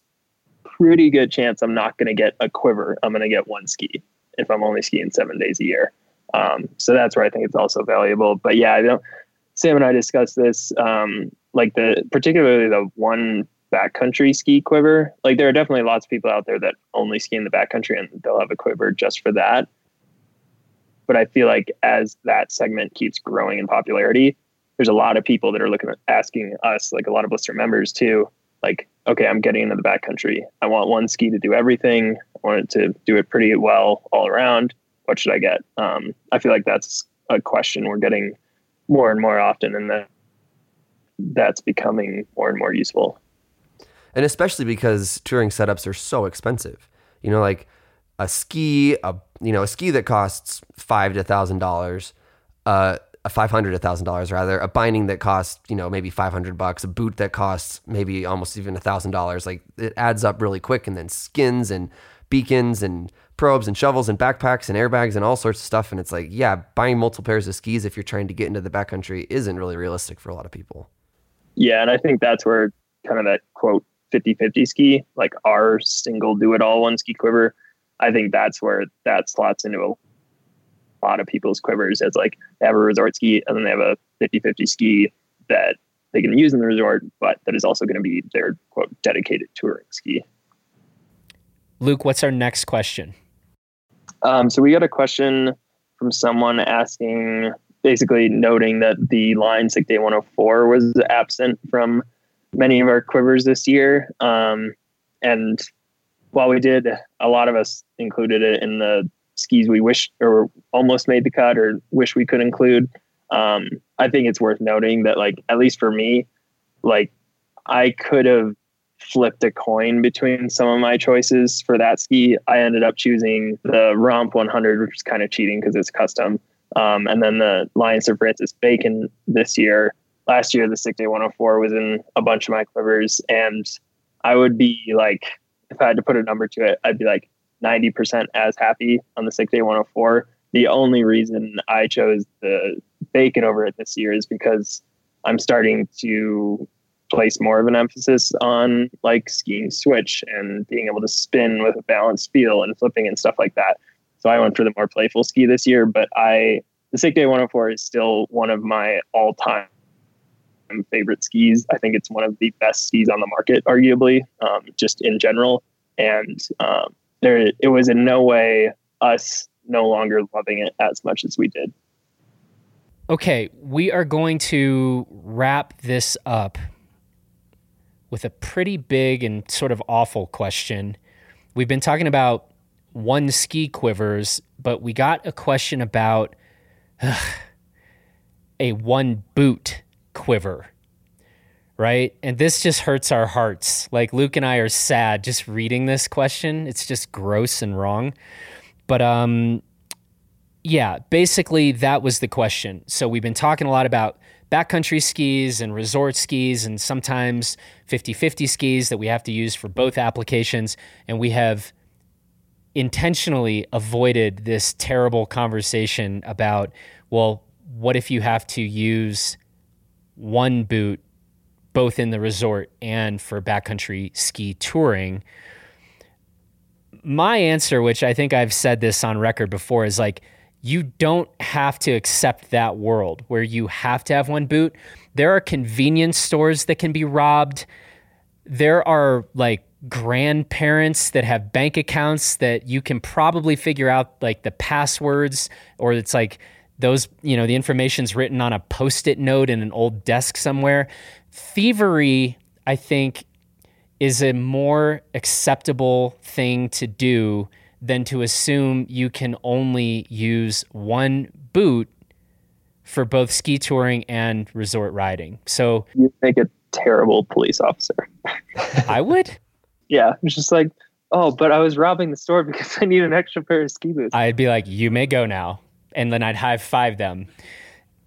pretty good chance I'm not going to get a quiver. I'm going to get one ski if I'm only skiing seven days a year. Um, so that's where I think it's also valuable. But yeah, I don't. Sam and I discussed this, um, like the particularly the one backcountry ski quiver. Like there are definitely lots of people out there that only ski in the backcountry and they'll have a quiver just for that but I feel like as that segment keeps growing in popularity, there's a lot of people that are looking at asking us, like a lot of Blister members too, like, okay, I'm getting into the backcountry. I want one ski to do everything. I want it to do it pretty well all around. What should I get? Um, I feel like that's a question we're getting more and more often, and that that's becoming more and more useful.
and especially because touring setups are so expensive. You know, like a ski, a you know, a ski that costs five to thousand dollars, uh, a five hundred to thousand dollars rather, a binding that costs you know maybe five hundred bucks, a boot that costs maybe almost even a thousand dollars. Like it adds up really quick, and then skins and beacons and probes and shovels and backpacks and airbags and all sorts of stuff. And it's like, yeah, buying multiple pairs of skis if you're trying to get into the backcountry isn't really realistic for a lot of people.
Yeah, and I think that's where kind of that quote 50-50 ski, like our single do it all one ski quiver, I think that's where that slots into a lot of people's quivers as like they have a resort ski and then they have a 50-50 ski that they can use in the resort, but that is also going to be their quote dedicated touring ski.
Luke, what's our next question?
Um, so we got a question from someone asking, basically noting that the line Sick Day 104 was absent from many of our quivers this year. Um, and while we did, a lot of us included it in the skis we wish or almost made the cut or wish we could include. Um, I think it's worth noting that, like, at least for me, like, I could have flipped a coin between some of my choices for that ski. I ended up choosing the Romp 100, which is kind of cheating because it's custom. Um, and then the Line Sir Francis Bacon this year. Last year, the Sick Day 104 was in a bunch of my quivers. And I would be like, if I had to put a number to it, I'd be like 90% as happy on the Sick Day 104. The only reason I chose the Bacon over it this year is because I'm starting to place more of an emphasis on like skiing switch and being able to spin with a balanced feel and flipping and stuff like that. So I went for the more playful ski this year, but I the Sick Day 104 is still one of my all time favorite skis. I think it's one of the best skis on the market, arguably, um, just in general. And um, there, it was in no way us no longer loving it as much as we did.
Okay, we are going to wrap this up with a pretty big and sort of awful question. We've been talking about one ski quivers, but we got a question about ugh, a one boot quiver, right? And this just hurts our hearts. Like Luke and I are sad just reading this question. It's just gross and wrong. But um yeah, basically that was the question. So we've been talking a lot about backcountry skis and resort skis and sometimes 50-50 skis that we have to use for both applications and we have intentionally avoided this terrible conversation about well what if you have to use one boot both in the resort and for backcountry ski touring my answer which i think i've said this on record before is like you don't have to accept that world where you have to have one boot. There are convenience stores that can be robbed. There are like grandparents that have bank accounts that you can probably figure out like the passwords or it's like those, you know, the information's written on a post-it note in an old desk somewhere. Thievery, I think, is a more acceptable thing to do than to assume you can only use one boot for both ski touring and resort riding. So
you make a terrible police officer.
I would.
Yeah, it's just like, oh, but I was robbing the store because I need an extra pair of ski boots.
I'd be like, you may go now, and then I'd high five them.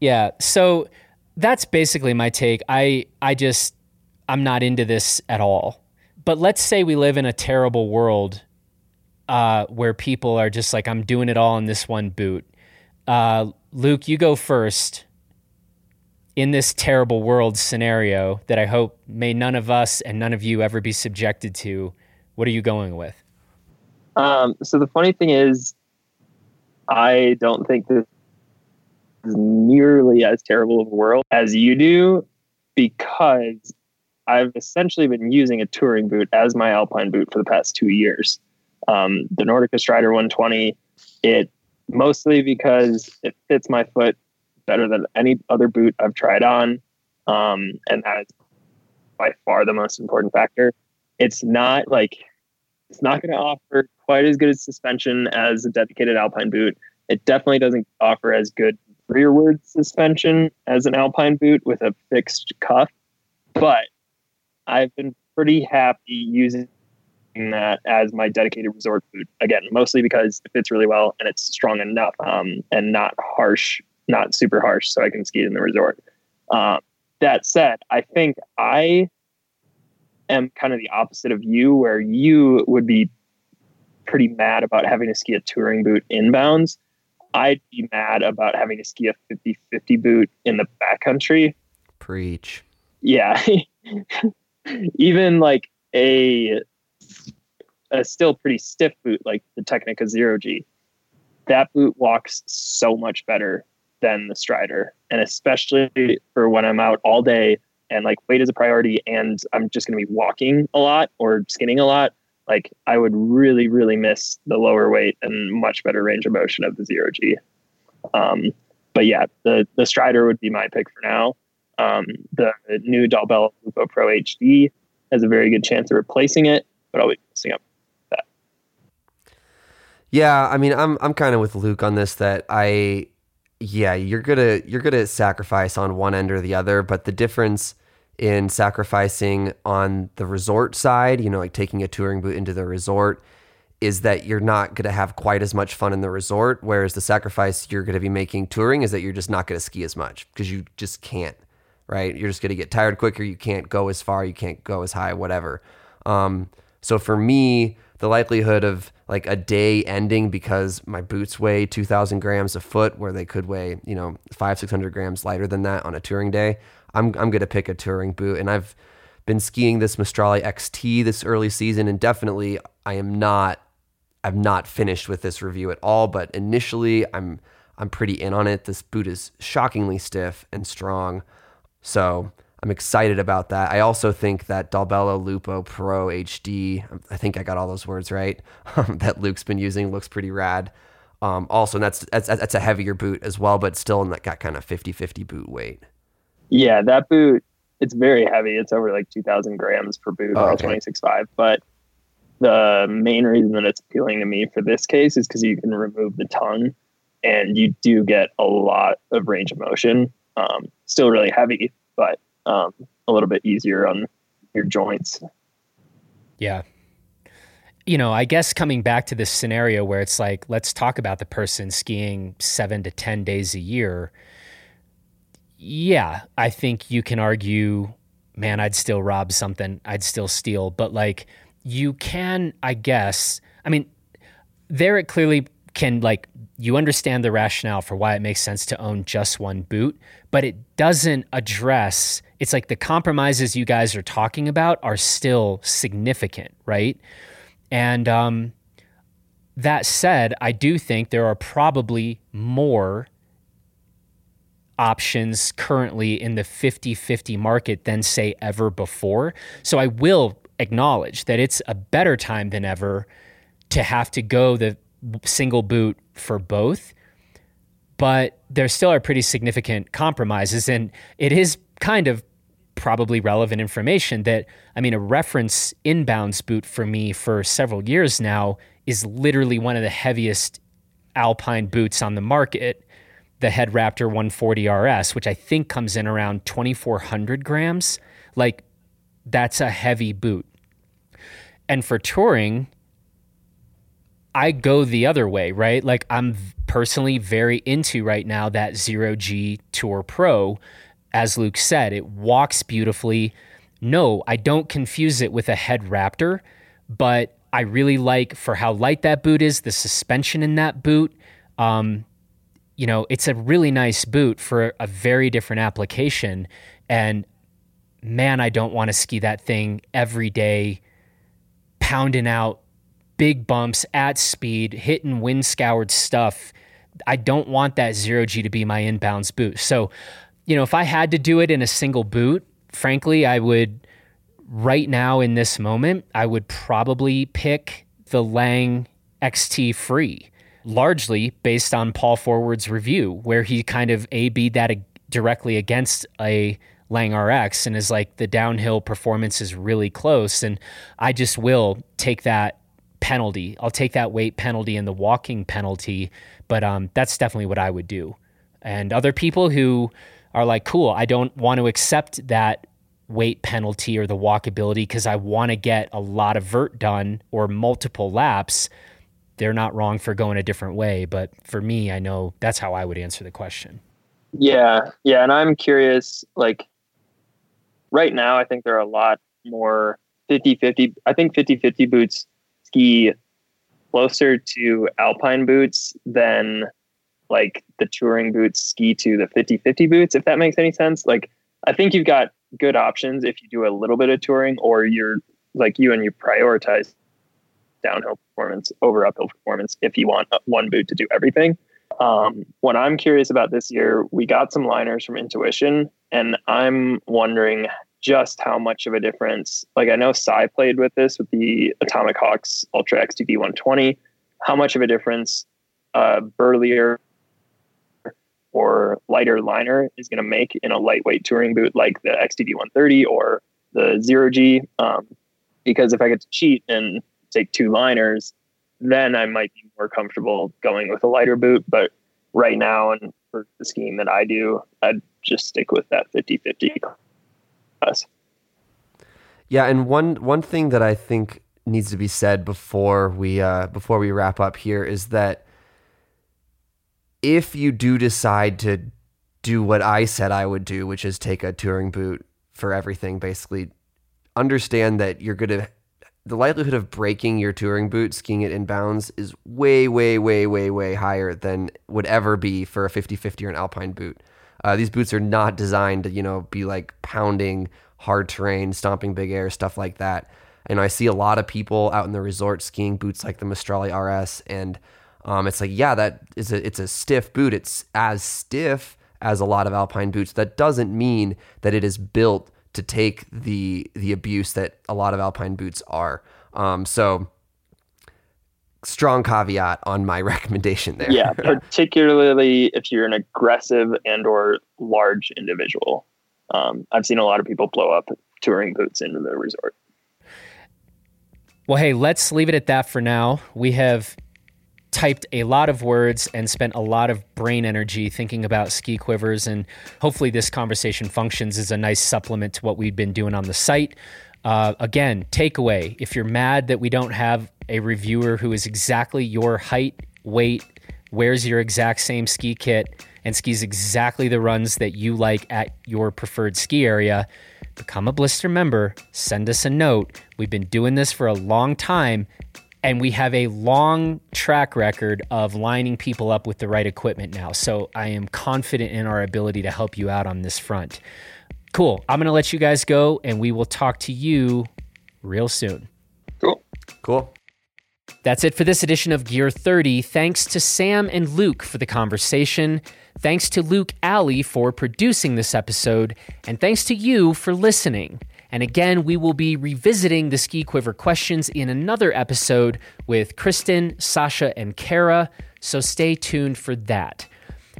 Yeah, so that's basically my take. I I just I'm not into this at all. But let's say we live in a terrible world uh, where people are just like, I'm doing it all in this one boot. Uh, Luke, you go first in this terrible world scenario that I hope may none of us and none of you ever be subjected to. What are you going with?
Um, so the funny thing is, I don't think this is nearly as terrible of a world as you do because I've essentially been using a touring boot as my alpine boot for the past two years um, the Nordica Strider 120. It mostly because it fits my foot better than any other boot I've tried on, um, and that is by far the most important factor. It's not like it's not going to offer quite as good a suspension as a dedicated alpine boot. It definitely doesn't offer as good rearward suspension as an alpine boot with a fixed cuff, but I've been pretty happy using that as my dedicated resort boot. Again, mostly because it fits really well and it's strong enough um, and not harsh, not super harsh, so I can ski in the resort. Uh, that said, I think I am kind of the opposite of you, where you would be pretty mad about having to ski a touring boot inbounds. I'd be mad about having to ski a 50 50 boot in the backcountry.
Preach.
Yeah. Even like a a still pretty stiff boot like the Tecnica Zero G, that boot walks so much better than the Strider. And especially for when I'm out all day and like weight is a priority and I'm just going to be walking a lot or skinning a lot, like I would really, really miss the lower weight and much better range of motion of the zero G. Um, but yeah, the the Strider would be my pick for now. Um, the new Dalbello Lupo Pro HD has a very good chance of replacing it, but I'll be missing up that.
Yeah, I mean, I'm I'm kind of with Luke on this. That I, yeah, you're gonna you're gonna sacrifice on one end or the other, but the difference in sacrificing on the resort side, you know, like taking a touring boot into the resort, is that you're not going to have quite as much fun in the resort. Whereas the sacrifice you're going to be making touring is that you're just not going to ski as much because you just can't, right? You're just going to get tired quicker. You can't go as far. You can't go as high, whatever. Um, so for me, the likelihood of like a day ending because my boots weigh 2,000 grams a foot, where they could weigh, you know, five, 600 grams lighter than that on a touring day, I'm I'm gonna pick a touring boot, and I've been skiing this Maestrale XT this early season, and definitely I am not I'm not finished with this review at all. But initially, I'm I'm pretty in on it. This boot is shockingly stiff and strong, so I'm excited about that. I also think that Dalbello Lupo Pro HD, I think I got all those words right, that Luke's been using looks pretty rad. Um, also, that's, that's that's a heavier boot as well, but still in that got kind of 50-50 boot weight.
Yeah, that boot it's very heavy. It's over like two thousand grams per boot oh, on okay. twenty six five. But the main reason that it's appealing to me for this case is because you can remove the tongue, and you do get a lot of range of motion. Um, still really heavy, but um, a little bit easier on your joints.
Yeah. You know, I guess coming back to this scenario where it's like, let's talk about the person skiing seven to 10 days a year yeah, I think you can argue, man, I'd still rob something, I'd still steal, but like you can, I guess, I mean, there it clearly can like you understand the rationale for why it makes sense to own just one boot, but it doesn't address it's like the compromises you guys are talking about are still significant, right? And um, that said, I do think there are probably more options currently in the 50 50 market than, say, ever before. So I will acknowledge that it's a better time than ever to have to go the single boot for both. But there still are pretty significant compromises. And it is kind of probably relevant information that, I mean, a reference inbounds boot for me for several years now is literally one of the heaviest alpine boots on the market the Head Raptor 140 RS, which I think comes in around 2,400 grams. Like, that's a heavy boot. And for touring, I go the other way, right? Like, I'm personally very into right now that Zero G Tour Pro. As Luke said, it walks beautifully. No, I don't confuse it with a Head Raptor, but I really like for how light that boot is, the suspension in that boot. Um, you know, it's a really nice boot for a very different application. And man, I don't want to ski that thing every day, pounding out big bumps at speed, hitting wind scoured stuff. I don't want that zero G to be my inbounds boot. So, you know, if I had to do it in a single boot, frankly, I would right now in this moment, I would probably pick the Lange XT Free largely based on Paul Forward's review, where he kind of A B that directly against a Lange RX and is like the downhill performance is really close. And I just will take that penalty. I'll take that weight penalty and the walking penalty. But um, that's definitely what I would do. And other people who are like, cool, I don't want to accept that weight penalty or the walkability because I want to get a lot of vert done or multiple laps they're not wrong for going a different way. But for me, I know that's how I would answer the question.
Yeah. Yeah. And I'm curious, like right now, I think there are a lot more 50 50. I think 50 50 boots ski closer to alpine boots than like the touring boots ski to the 50 50 boots, if that makes any sense. Like, I think you've got good options if you do a little bit of touring or you're like you and you prioritize downhill performance over uphill performance if you want one boot to do everything. Um, what I'm curious about this year, we got some liners from Intuition, and I'm wondering just how much of a difference. Like I know Cy played with this with the Atomic Hawx Ultra XTD 120. How much of a difference uh, burlier or lighter liner is going to make in a lightweight touring boot like the XTD 130 or the Zero G? Um, because if I get to cheat and take two liners, then I might be more comfortable going with a lighter boot. But right now, and for the scheme that I do, I'd just stick with that 50 50 class.
Yeah, and one one thing that I think needs to be said before we uh, before we wrap up here is that if you do decide to do what I said I would do, which is take a touring boot for everything, basically, understand that you're going to the likelihood of breaking your touring boot skiing it inbounds is way, way, way, way, way higher than would ever be for a 50-50 or an alpine boot. Uh, these boots are not designed to, you know, be like pounding hard terrain, stomping big air, stuff like that. And I see a lot of people out in the resort skiing boots like the Maestrale RS, and um, it's like, yeah, that is a it's a stiff boot. It's as stiff as a lot of alpine boots. That doesn't mean that it is built to take the the abuse that a lot of alpine boots are. Um, so strong caveat on my recommendation there.
Yeah, particularly if you're an aggressive and or large individual. Um, I've seen a lot of people blow up touring boots into the resort.
Well, hey, let's leave it at that for now. We have typed a lot of words and spent a lot of brain energy thinking about ski quivers. And hopefully, this conversation functions as a nice supplement to what we've been doing on the site. Uh, again, takeaway if you're mad that we don't have a reviewer who is exactly your height, weight, wears your exact same ski kit, and skis exactly the runs that you like at your preferred ski area, become a blister member, send us a note. We've been doing this for a long time and we have a long track record of lining people up with the right equipment now. So I am confident in our ability to help you out on this front. Cool. I'm going to let you guys go and we will talk to you real soon.
Cool.
Cool.
That's it for this edition of Gear 30. Thanks to Sam and Luke for the conversation. Thanks to Luke Alley for producing this episode. And thanks to you for listening. And again, we will be revisiting the ski quiver questions in another episode with Kristin, Sascha, and Kara. So stay tuned for that.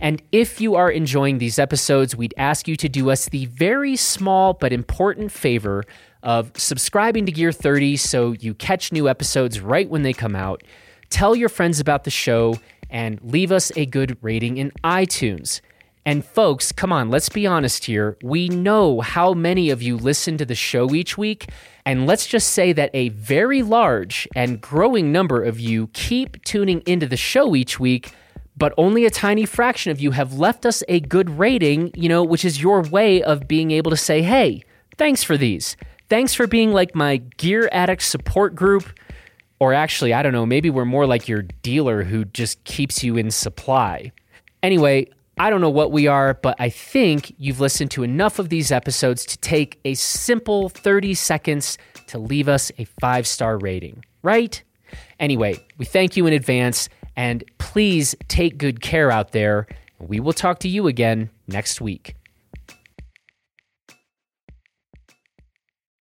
And if you are enjoying these episodes, we'd ask you to do us the very small but important favor of subscribing to Gear 30 so you catch new episodes right when they come out. Tell your friends about the show and leave us a good rating in iTunes. And folks, come on, let's be honest here. We know how many of you listen to the show each week. And let's just say that a very large and growing number of you keep tuning into the show each week, but only a tiny fraction of you have left us a good rating, you know, which is your way of being able to say, hey, thanks for these. Thanks for being like my Gear Addict support group. Or actually, I don't know, maybe we're more like your dealer who just keeps you in supply. Anyway, I don't know what we are, but I think you've listened to enough of these episodes to take a simple 30 seconds to leave us a five star rating, right? Anyway, we thank you in advance and please take good care out there. We will talk to you again next week.